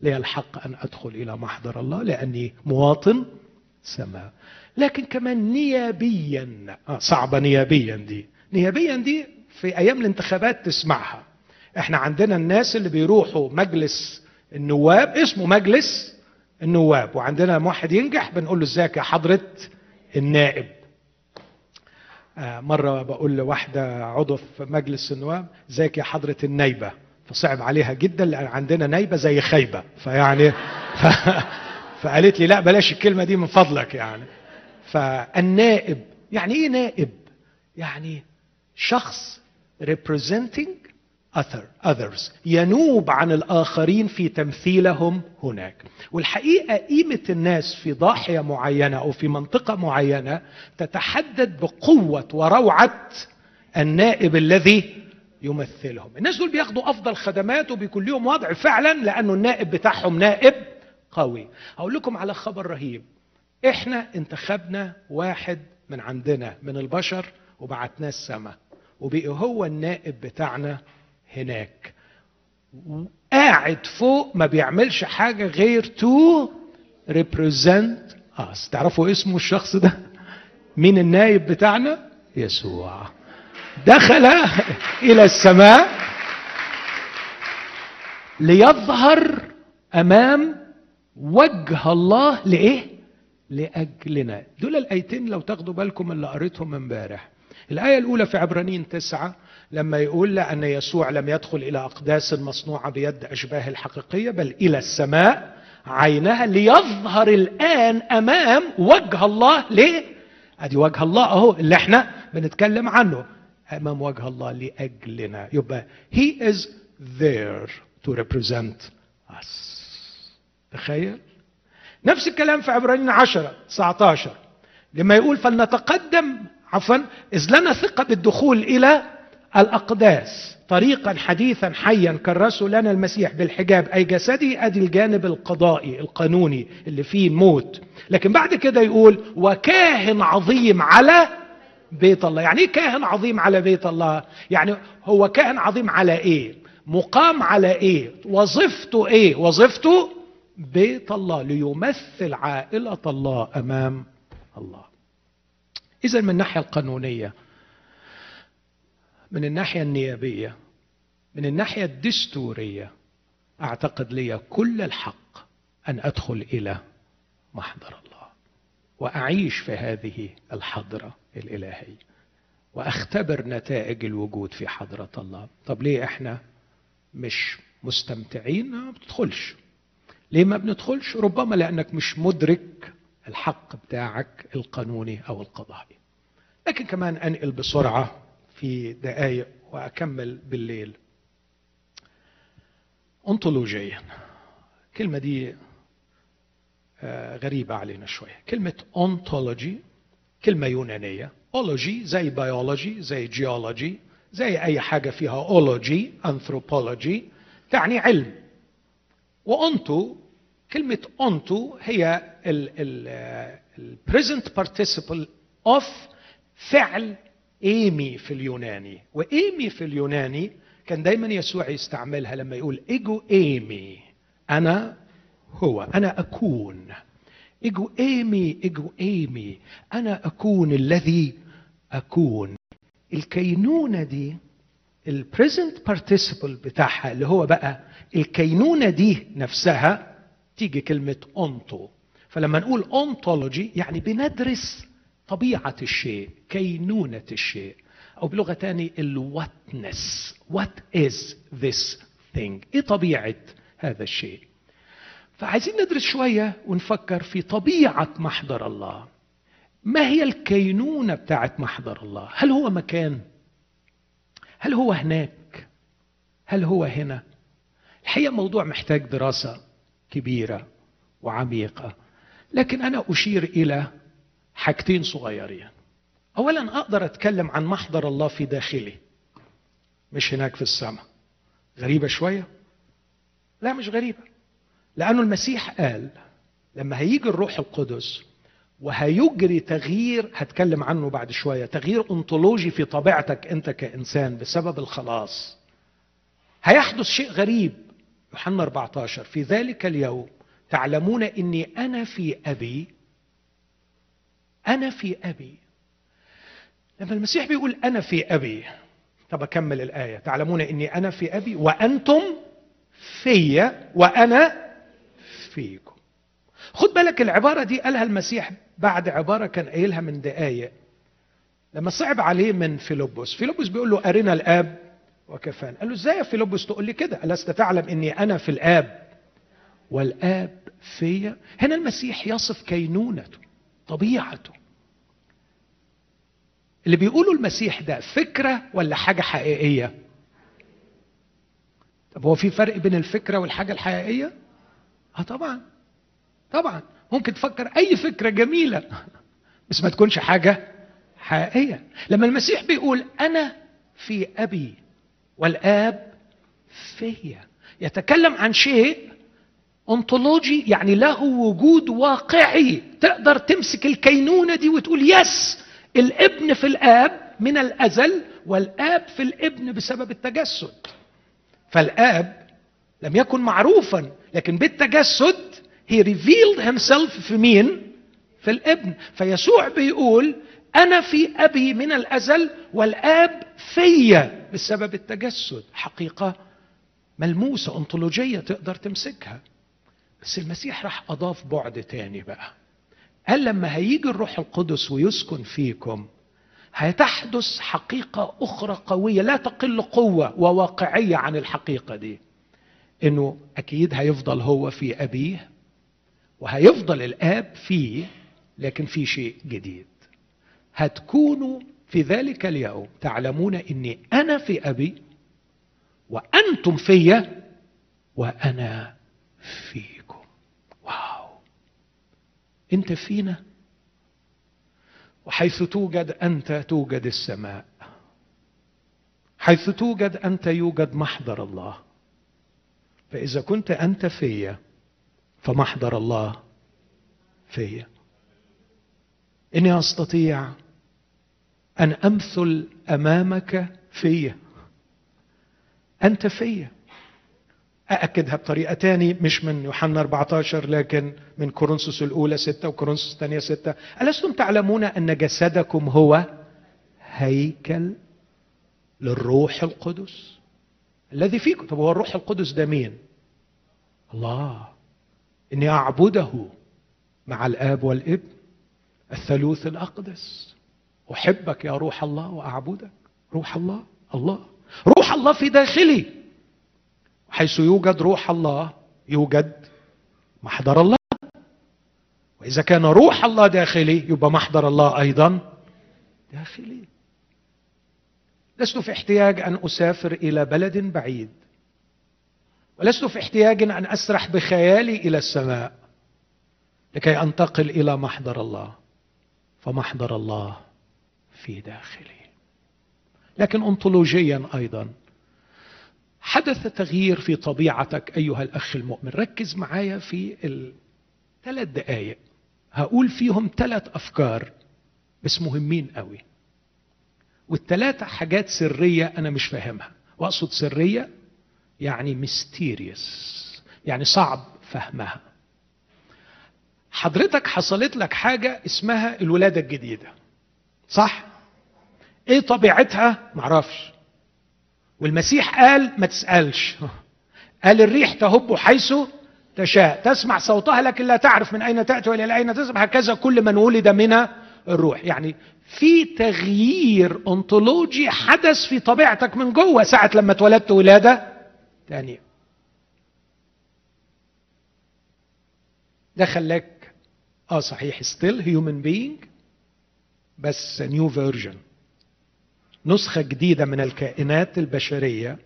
لي الحق أن أدخل إلى محضر الله لأني مواطن سماوي. لكن كمان نيابيا. آه صعبة نيابيا دي. نيابيا دي في أيام الانتخابات تسمعها. إحنا عندنا الناس اللي بيروحوا مجلس النواب اسمه مجلس النواب وعندنا واحد ينجح بنقول له إزيك يا حضرة النائب. آه مرة بقول لواحدة عضو في مجلس النواب إزيك يا حضرة النايبة؟ فصعب عليها جدا لأن عندنا نايبة زي خايبة. فيعني ف... فقالت لي لا بلاش الكلمة دي من فضلك يعني. فالنائب يعني إيه نائب؟ يعني شخص representing other others ينوب عن الآخرين في تمثيلهم هناك. والحقيقة قيمة الناس في ضاحية معينة أو في منطقة معينة تتحدد بقوة وروعة النائب الذي يمثلهم. الناس دول بياخدوا أفضل خدمات وبيكون لهم وضع فعلا لأنه النائب بتاعهم نائب قوي. أقول لكم على خبر رهيب. إحنا انتخبنا واحد من عندنا من البشر وبعتناه السماء. وبقي هو النائب بتاعنا هناك. قاعد فوق ما بيعملش حاجة غير تو represent us. تعرفوا اسمه الشخص ده؟ مين النائب بتاعنا؟ يسوع. دخل إلى السماء ليظهر أمام وجه الله لإيه؟ لأجلنا. دول الآيتين لو تاخدوا بالكم اللي قريتهم امبارح. الآية الأولى في عبرانيين تسعة لما يقول لأن يسوع لم يدخل إلى أقداس مصنوعة بيد أشباه الحقيقية بل إلى السماء عينها ليظهر الآن أمام وجه الله. ليه؟ أدي وجه الله أهو اللي إحنا بنتكلم عنه. أمام وجه الله لأجلنا. يبقى He is there to represent us. تخيل؟ نفس الكلام في عبرانيين 10 19 لما يقول فلنتقدم عفوا إذ لنا ثقة بالدخول إلى الأقداس طريقا حديثا حيا كرسه لنا المسيح بالحجاب أي جسدي أدي الجانب القضائي القانوني اللي فيه موت. لكن بعد كده يقول وكاهن عظيم على بيت الله. يعني إيه كاهن عظيم على بيت الله؟ يعني هو كاهن عظيم على إيه؟ مقام على إيه؟ وظيفته إيه؟ وظيفته بيت الله ليمثل عائلة الله أمام الله. إذا من الناحية القانونية من الناحية النيابية من الناحية الدستورية أعتقد لي كل الحق أن أدخل إلى محضر الله وأعيش في هذه الحضرة الإلهية وأختبر نتائج الوجود في حضرة الله. طب ليه إحنا مش مستمتعين؟ ما بتدخلش. ليه ما بندخلش؟ ربما لأنك مش مدرك الحق بتاعك القانوني أو القضائي. لكن كمان أنقل بسرعة في دقائق وأكمل بالليل. أنطولوجيا. الكلمة دي غريبة علينا شوية. كلمة ontology كلمة يونانية. ology زي بيولوجي زي جيولوجي زي أي حاجة فيها ology anthropology تعني علم. و ὄντο كلمة ὄντο هي ال present participle of فعل εἰμί في اليوناني. و εἰμί في اليوناني كان دايما يسوع يستعملها لما يقول ἐγώ εἰμι أنا هو أنا أكون. ἐγώ εἰμι ἐγώ εἰμι أنا أكون الذي أكون. الكينونة دي ال present participle بتاعها اللي هو بقى الكينونة دي نفسها تيجي كلمة ὄντο فلما نقول ontology يعني بندرس طبيعة الشيء كينونة الشيء. أو بلغة تاني الواتنس what is this thing إيه طبيعة هذا الشيء؟ فعايزين ندرس شوية ونفكر في طبيعة محضر الله. ما هي الكينونة بتاعت محضر الله؟ هل هو مكان؟ هل هو هناك؟ هل هو هنا؟ الحقيقة موضوع محتاج دراسة. كبيرة وعميقة. لكن أنا أشير إلى حاجتين صغيرين. أولا أقدر أتكلم عن محضر الله في داخلي. مش هناك في السماء. غريبة شوية؟ لا مش غريبة. لأنه المسيح قال لما هيجي الروح القدس وهيجري تغيير هتكلم عنه بعد شوية تغيير انطولوجي في طبيعتك أنت كإنسان بسبب الخلاص هيحدث شيء غريب. يوحنا 14 في ذلك اليوم تعلمون إني أنا في أبي أنا في أبي. لما المسيح بيقول أنا في أبي طب أكمل الآية تعلمون إني أنا في أبي وأنتم في وأنا فيكم. خد بالك العبارة دي قالها المسيح بعد عبارة كان قايلها من دقايق لما صعب عليه من فيلبس فيلبس بيقول له أرنا الآب؟ وكفانا. قال له إزاي يا فيلبس؟ تقول لي كده. ألست تعلم إني أنا في الآب. والآب فيا. هنا المسيح يصف كينونته طبيعته. اللي بيقوله المسيح ده فكرة ولا حاجة حقيقية؟ طب هو في فرق بين الفكرة والحاجة الحقيقية؟ آه طبعا. طبعا. ممكن تفكر أي فكرة جميلة بس ما تكونش حاجة حقيقية. لما المسيح بيقول أنا في أبي والآب فيا. يتكلم عن شيء انطولوجي يعني له وجود واقعي. تقدر تمسك الكينونة دي وتقول يس الابن في الآب من الأزل والآب في الابن بسبب التجسد. فالآب لم يكن معروفا لكن بالتجسد he revealed himself في مين؟ في الابن. فيسوع بيقول أنا في أبي من الأزل والآب فيا بسبب التجسد. حقيقة ملموسة أنطولوجية تقدر تمسكها. بس المسيح راح أضاف بعد تاني بقى. قال لما هيجي الروح القدس ويسكن فيكم هتحدث حقيقة أخرى قوية لا تقل قوة وواقعية عن الحقيقة دي. إنه أكيد هيفضل هو في أبيه وهيفضل الآب فيه لكن في شيء جديد. هتكونوا في ذلك اليوم. تعلمون إني أنا في أبي وأنتم في وأنا فيكم. واو. أنت فينا؟ وحيث توجد أنت توجد السماء. حيث توجد أنت يوجد محضر الله. فإذا كنت أنت فيا فمحضر الله فيا. إني أستطيع أن أمثل أمامك فيا. أنت فيا. أأكدها بطريقة تاني مش من يوحنا 14 لكن من كورنثوس الأولى 6 وكورنثوس الثانية 6 ألستم تعلمون أن جسدكم هو هيكل للروح القدس؟ الذي فيكم. طب هو الروح القدس ده مين؟ الله. إني أعبده مع الآب والابن. الثالوث الأقدس. أحبك يا روح الله وأعبدك. روح الله الله. روح الله في داخلي. حيث يوجد روح الله يوجد محضر الله. وإذا كان روح الله داخلي يبقى محضر الله أيضا داخلي. لست في احتياج أن أسافر إلى بلد بعيد. ولست في احتياج أن أسرح بخيالي إلى السماء لكي أنتقل إلى محضر الله. فمحضر الله في داخلي. لكن انطولوجيا أيضا حدث تغيير في طبيعتك أيها الأخ المؤمن. ركز معايا في الثلاث دقائق هقول فيهم ثلاث أفكار بس مهمين قوي. والثلاثه حاجات سرية أنا مش فاهمها. وأقصد سرية يعني ميستيريوس يعني صعب فهمها. حضرتك حصلت لك حاجة اسمها الولادة الجديدة. صح؟ إيه طبيعتها؟ معرفش. والمسيح قال ما تسألش. قال الريح تهب حيث تشاء. تسمع صوتها لكن لا تعرف من أين تأتي وإلى أين تذهب. هكذا كل من ولد من الروح. يعني في تغيير أنطولوجي حدث في طبيعتك من جوه ساعة لما اتولدت ولادة ثانية ده خلاك آه صحيح still human being بس new version نسخة جديدة من الكائنات البشرية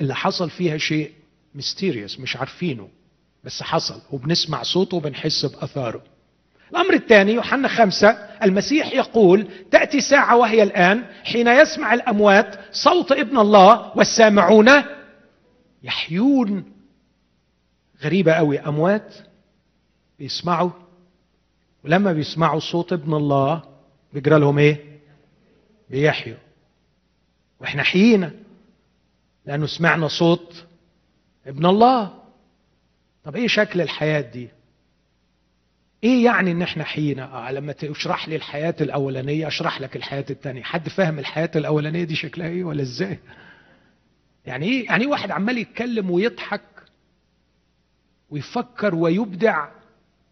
اللي حصل فيها شيء ميستيريوس مش عارفينه بس حصل وبنسمع صوته وبنحس بأثاره. الأمر الثاني يوحنا خمسة المسيح يقول تأتي ساعة وهي الآن حين يسمع الأموات صوت ابن الله والسامعون يحيون. غريبة قوي أموات بيسمعوا ولما بيسمعوا صوت ابن الله بيجرى لهم إيه؟ بيحيوا. وإحنا حيينا لأنه سمعنا صوت ابن الله. طب إيه شكل الحياة دي؟ إيه يعني إن إحنا حيينا؟ آه لما تشرح لي الحياة الأولانية أشرح لك الحياة الثانية حد فاهم الحياة الأولانية دي شكلها إيه ولا إزاي؟ يعني إيه؟ يعني إيه واحد عمال يتكلم ويضحك ويفكر ويبدع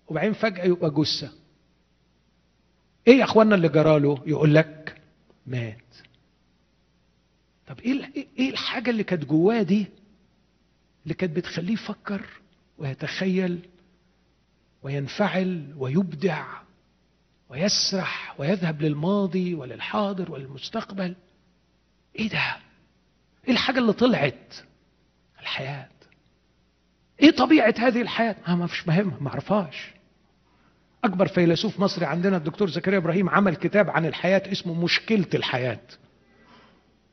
وبعدين فجأة يبقى جثة. إيه يا أخوانا اللي جراله يقول لك مات. طب إيه إيه الحاجة اللي كانت جواه دي؟ اللي كانت بتخليه يفكر ويتخيل وينفعل ويبدع ويسرح ويذهب للماضي وللحاضر وللمستقبل. إيه ده؟ إيه الحاجة اللي طلعت؟ الحياة. إيه طبيعة هذه الحياة؟ ها ما فيش مهم ما اعرفهاش أكبر فيلسوف مصري عندنا الدكتور زكريا إبراهيم عمل كتاب عن الحياة اسمه مشكلة الحياة.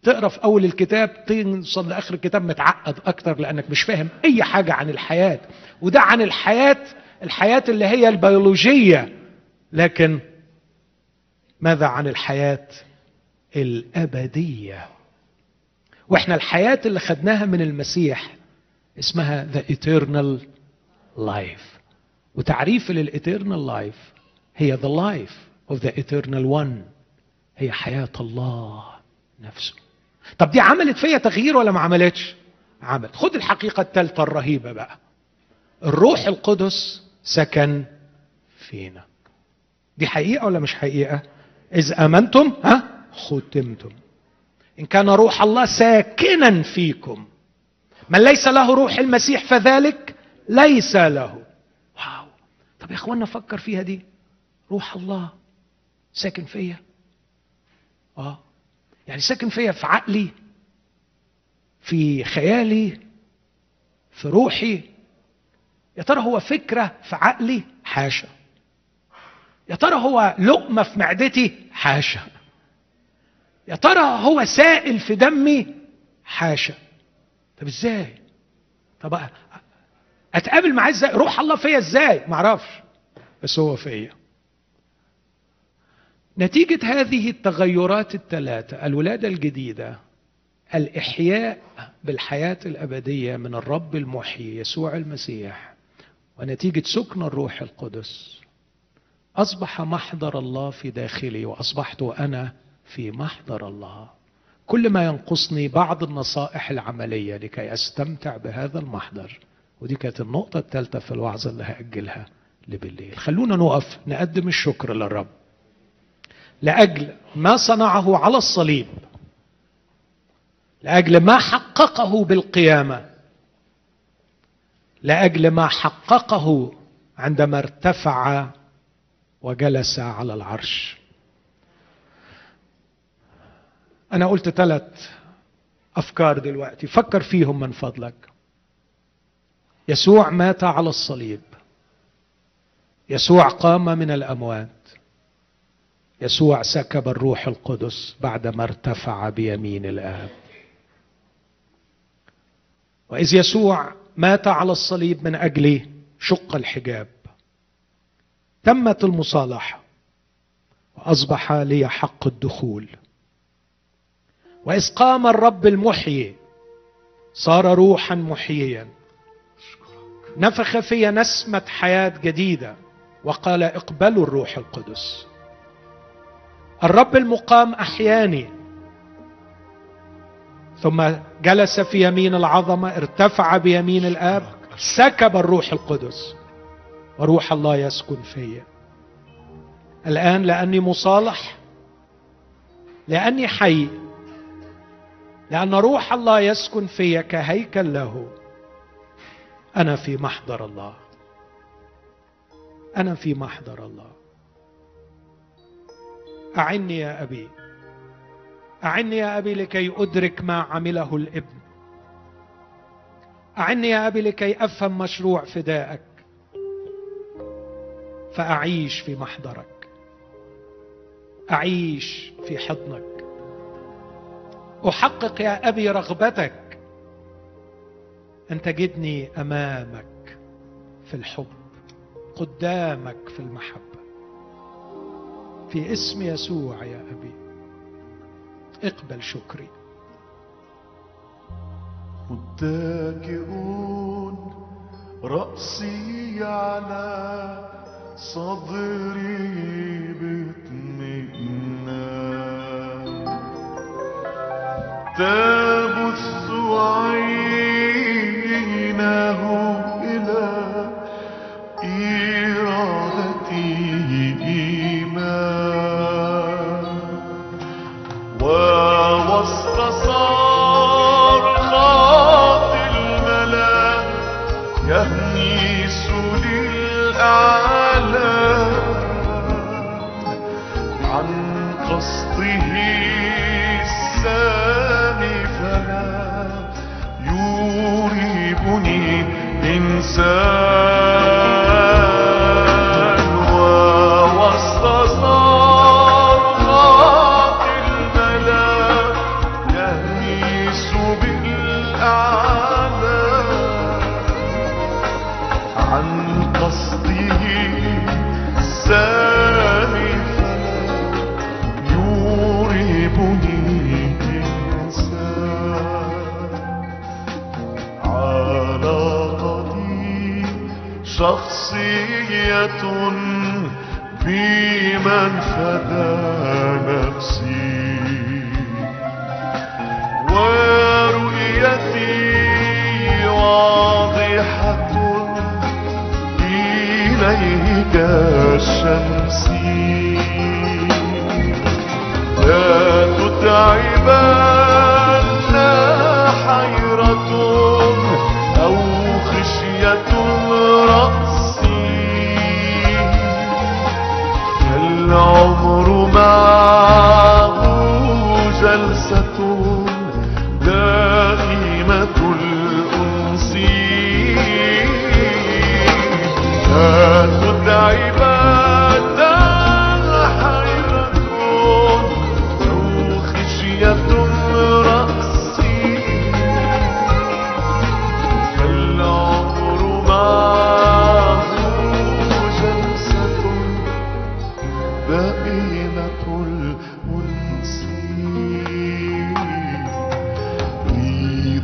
تقرأ في أول الكتاب توصل لآخر الكتاب متعقد أكتر لأنك مش فاهم أي حاجة عن الحياة. وده عن الحياة الحياة اللي هي البيولوجية. لكن ماذا عن الحياة الأبدية؟ وإحنا الحياة اللي خدناها من المسيح اسمها the eternal life. وتعريف لل eternal life هي the life of the eternal one. هي حياة الله نفسه. طب دي عملت فيا تغيير ولا ما عملتش؟ عملت. خد الحقيقة الثالثة الرهيبة بقى. الروح القدس سكن فينا. دي حقيقة ولا مش حقيقة؟ إذ آمنتم ها؟ ختمتم. إن كان روح الله ساكنا فيكم. من ليس له روح المسيح فذلك ليس له. واو. طب يا اخوانا فكر فيها دي. روح الله. ساكن فيا. آه. يعني ساكن فيا في عقلي. في خيالي. في روحي. يا ترى هو فكرة في عقلي؟ حاشا. يا ترى هو لقمة في معدتي؟ حاشا. يا ترى هو سائل في دمي؟ حاشا. طب إزاي؟ طب أتقابل معاه إزاي؟ روح الله فيا إزاي؟ ما أعرفش بس هو فيا. نتيجة هذه التغيرات الثلاثة الولادة الجديدة الإحياء بالحياة الأبدية من الرب المحيي يسوع المسيح ونتيجة سكن الروح القدس. أصبح محضر الله في داخلي وأصبحت أنا في محضر الله. كل ما ينقصني بعض النصائح العملية لكي أستمتع بهذا المحضر. ودي كانت النقطة الثالثة في الوعظة اللي هأجلها لبالليل خلونا نقف نقدم الشكر للرب. لأجل ما صنعه على الصليب لأجل ما حققه بالقيامة لأجل ما حققه عندما ارتفع وجلس على العرش. أنا قلت ثلاث أفكار دلوقتي. فكر فيهم من فضلك. يسوع مات على الصليب. يسوع قام من الأموات. يسوع سكب الروح القدس بعدما ارتفع بيمين الآب. وإذ يسوع مات على الصليب من أجلي شق الحجاب تمت المصالحة وأصبح لي حق الدخول. وإذ قام الرب المحيي صار روحا محييا. نفخ في نسمة حياة جديدة وقال اقبلوا الروح القدس. الرب المقام أحياني. ثم جلس في يمين العظمة ارتفع بيمين الآب سكب الروح القدس وروح الله يسكن فيا. الآن لأني مصالح لأني حي لأن روح الله يسكن فيا كهيكل له. أنا في محضر الله. أنا في محضر الله. أعني يا أبي. أعني يا أبي لكي أدرك ما عمله الابن. أعني يا أبي لكي أفهم مشروع فدائك. فأعيش في محضرك. أعيش في حضنك. أحقق يا أبي رغبتك. أن تجدني أمامك في الحب قدامك في المحبة. في اسم يسوع يا أبي اقبل شكري. متكئون رأسي على صدري باطمئنان تبث عينه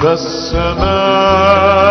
إذا السماء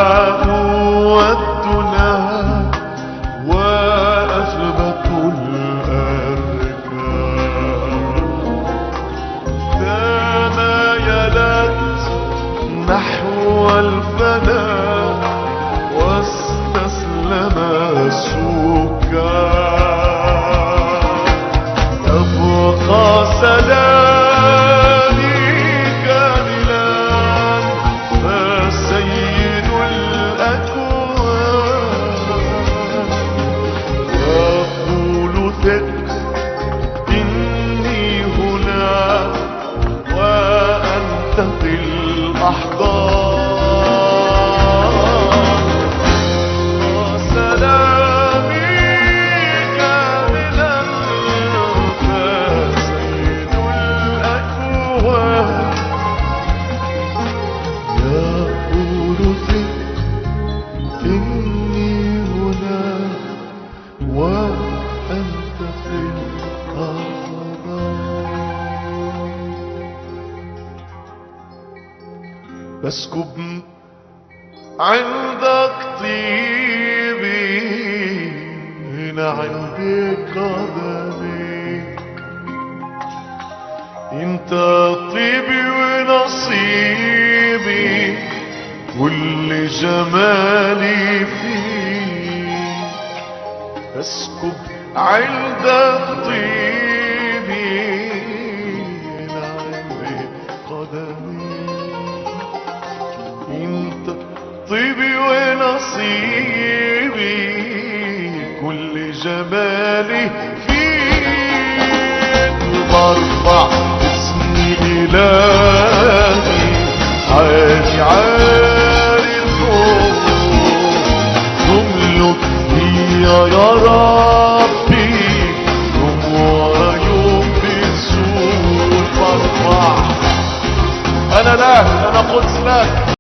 لك أنا قدس لك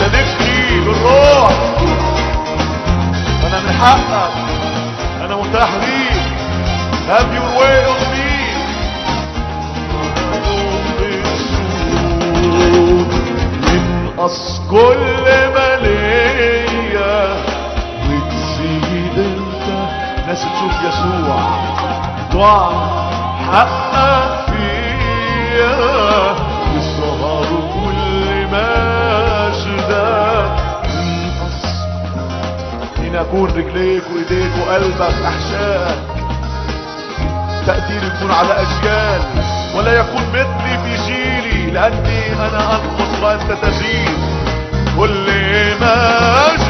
تدفني بالروح. أنا من حقك. أنا متاح ليك have your way on me. ينقص كل ما ليا وتزيد انت ناس تشوف يسوع ضع حقك. إن أكون رجليك وإيديك وقلبك أحشائك تقدير يكون على أجيال. ولا يكون مثلي في جيلي لأني أنا أنقص وأنت تزيد كل مجدك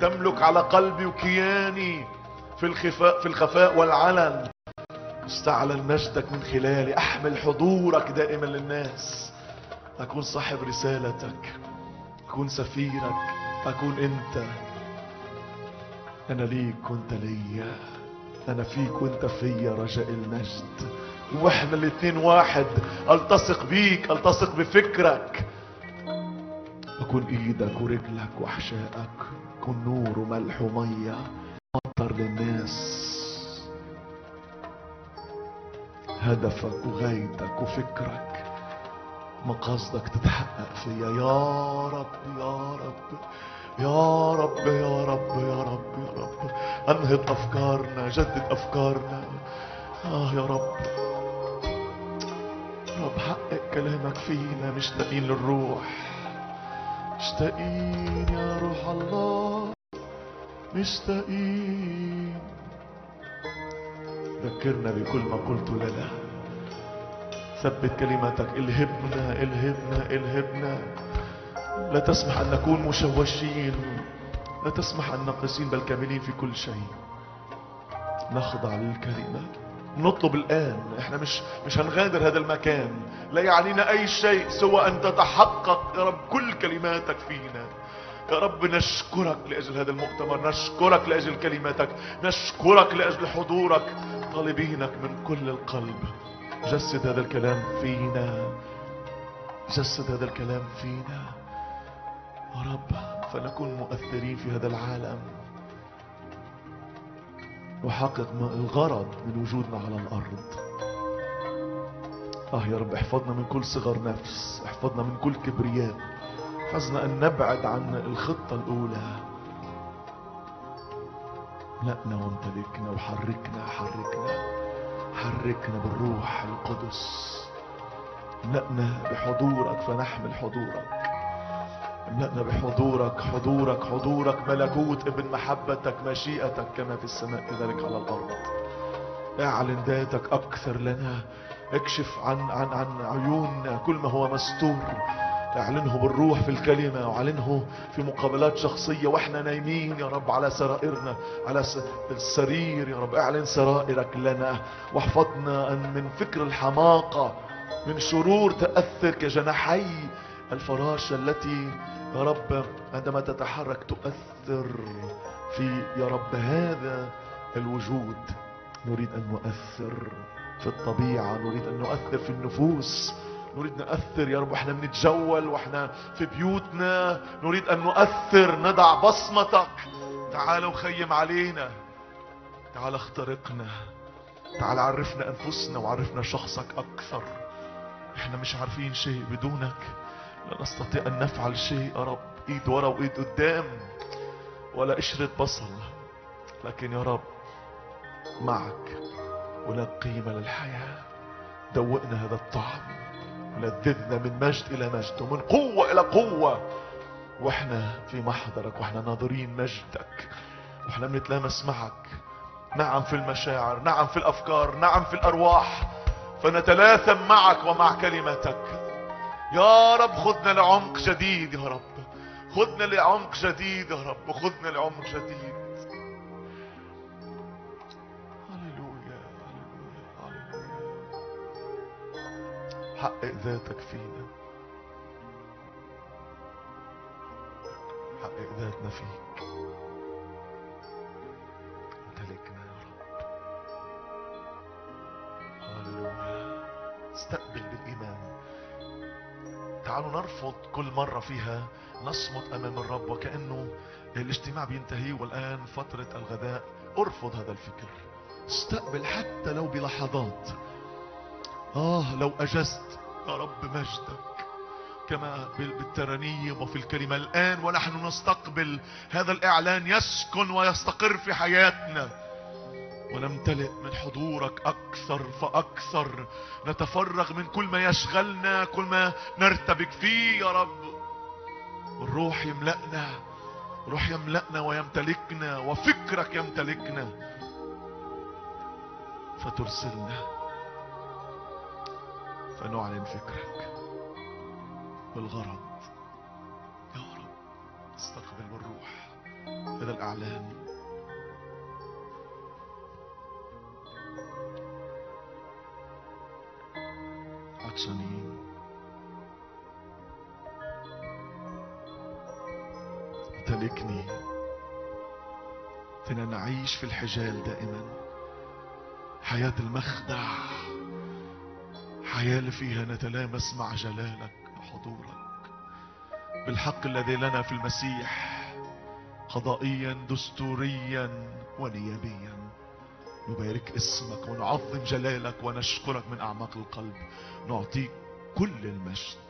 تملك على قلبي وكياني في الخفاء في الخفاء والعلن. استعلن مجدك من خلالي. أحمل حضورك دائما للناس. أكون صاحب رسالتك. أكون سفيرك. أكون أنت. أنا ليك وأنت ليا. أنا فيك وأنت فيا رجاء المجد. وإحنا الاتنين واحد. ألتصق بيك ألتصق بفكرك. أكون إيدك ورجلك وأحشائك. كن نور وملح وميه مطر للناس. هدفك وغايتك وفكرك. مقاصدك تتحقق فيا. يا رب يا رب يا رب يا رب يا رب يا رب. أنهض أفكارنا جدد أفكارنا. آه يا رب. رب حقق كلامك فينا. مشتاقين للروح. مشتاقين يا روح الله مشتاقين ذكرنا بكل ما قلت لنا. ثبت كلماتك الهبنا الهبنا الهبنا لا تسمح أن نكون مشوشين لا تسمح أن نقسين بل كاملين في كل شيء. نخضع للكلمة. نطلب الآن. إحنا مش مش هنغادر هذا المكان. لا يعنينا أي شيء سوى أن تتحقق يا رب كل كلماتك فينا. يا رب نشكرك لأجل هذا المؤتمر. نشكرك لأجل كلماتك. نشكرك لأجل حضورك. طالبينك من كل القلب. جسد هذا الكلام فينا. جسد هذا الكلام فينا. يا رب فنكون مؤثرين في هذا العالم. وحقق الغرض من وجودنا على الأرض. آه يا رب احفظنا من كل صغر نفس احفظنا من كل كبرياء. احفظنا أن نبعد عن الخطة الأولى. املأنا وامتلكنا وحركنا حركنا حركنا بالروح القدس. املأنا بحضورك فنحمل حضورك. املأنا بحضورك حضورك حضورك ملكوت ابن محبتك مشيئتك كما في السماء كذلك على الأرض. اعلن ذاتك أكثر لنا. اكشف عن عن عن عيوننا كل ما هو مستور. اعلنه بالروح في الكلمة واعلنه في مقابلات شخصية وإحنا نايمين يا رب على سرائرنا على السرير يا رب. اعلن سرائرك لنا. واحفظنا من فكر الحماقة من شرور تأثر كجناحي الفراشة التي يا رب عندما تتحرك تؤثر في يا رب هذا الوجود. نريد أن نؤثر في الطبيعة نريد أن نؤثر في النفوس نريد نؤثر يا رب إحنا بنتجول وإحنا في بيوتنا. نريد أن نؤثر نضع بصمتك. تعال وخيم علينا. تعال اخترقنا. تعال عرفنا أنفسنا وعرفنا شخصك أكثر. إحنا مش عارفين شيء بدونك. لا نستطيع أن نفعل شيء يا رب إيد ورا وإيد قدام ولا قشرة بصل لكن يا رب معك ولا قيمة للحياة. دوقنا هذا الطعم لذذنا من مجد إلى مجد ومن قوة إلى قوة. وإحنا في محضرك وإحنا ناظرين مجدك وإحنا بنتلامس معك. نعم في المشاعر نعم في الأفكار نعم في الأرواح فنتلاثم معك ومع كلمتك. يا رب خذنا لعمق جديد يا رب. خذنا لعمق جديد يا رب. خذنا لعمق جديد حقق ذاتك فينا. حقق ذاتنا فيك. امتلكنا يا رب. هللويا. استقبل بالايمان تعالوا نرفض كل مرة فيها نصمت أمام الرب وكأنه الاجتماع بينتهي والآن فترة الغداء. أرفض هذا الفكر. استقبل حتى لو بلحظات. آه لو أجزت. يا رب مجدك. كما بالترانيم وفي الكلمة الآن ونحن نستقبل هذا الإعلان يسكن ويستقر في حياتنا. ونمتلئ من حضورك أكثر فأكثر. نتفرغ من كل ما يشغلنا كل ما نرتبك فيه يا رب. الروح يملأنا روح يملأنا ويمتلكنا وفكرك يمتلكنا. فترسلنا فنعلن فكرك والغرض يا رب استقبل بالروح هذا الإعلان. عطشانين امتلكني فينا نعيش في الحجال دائما. حياة المخدع. حياة اللي فيها نتلامس مع جلالك وحضورك. بالحق الذي لنا في المسيح قضائيا دستوريا ونيابيا. نبارك اسمك ونعظم جلالك ونشكرك من أعماق القلب. نعطيك كل المجد.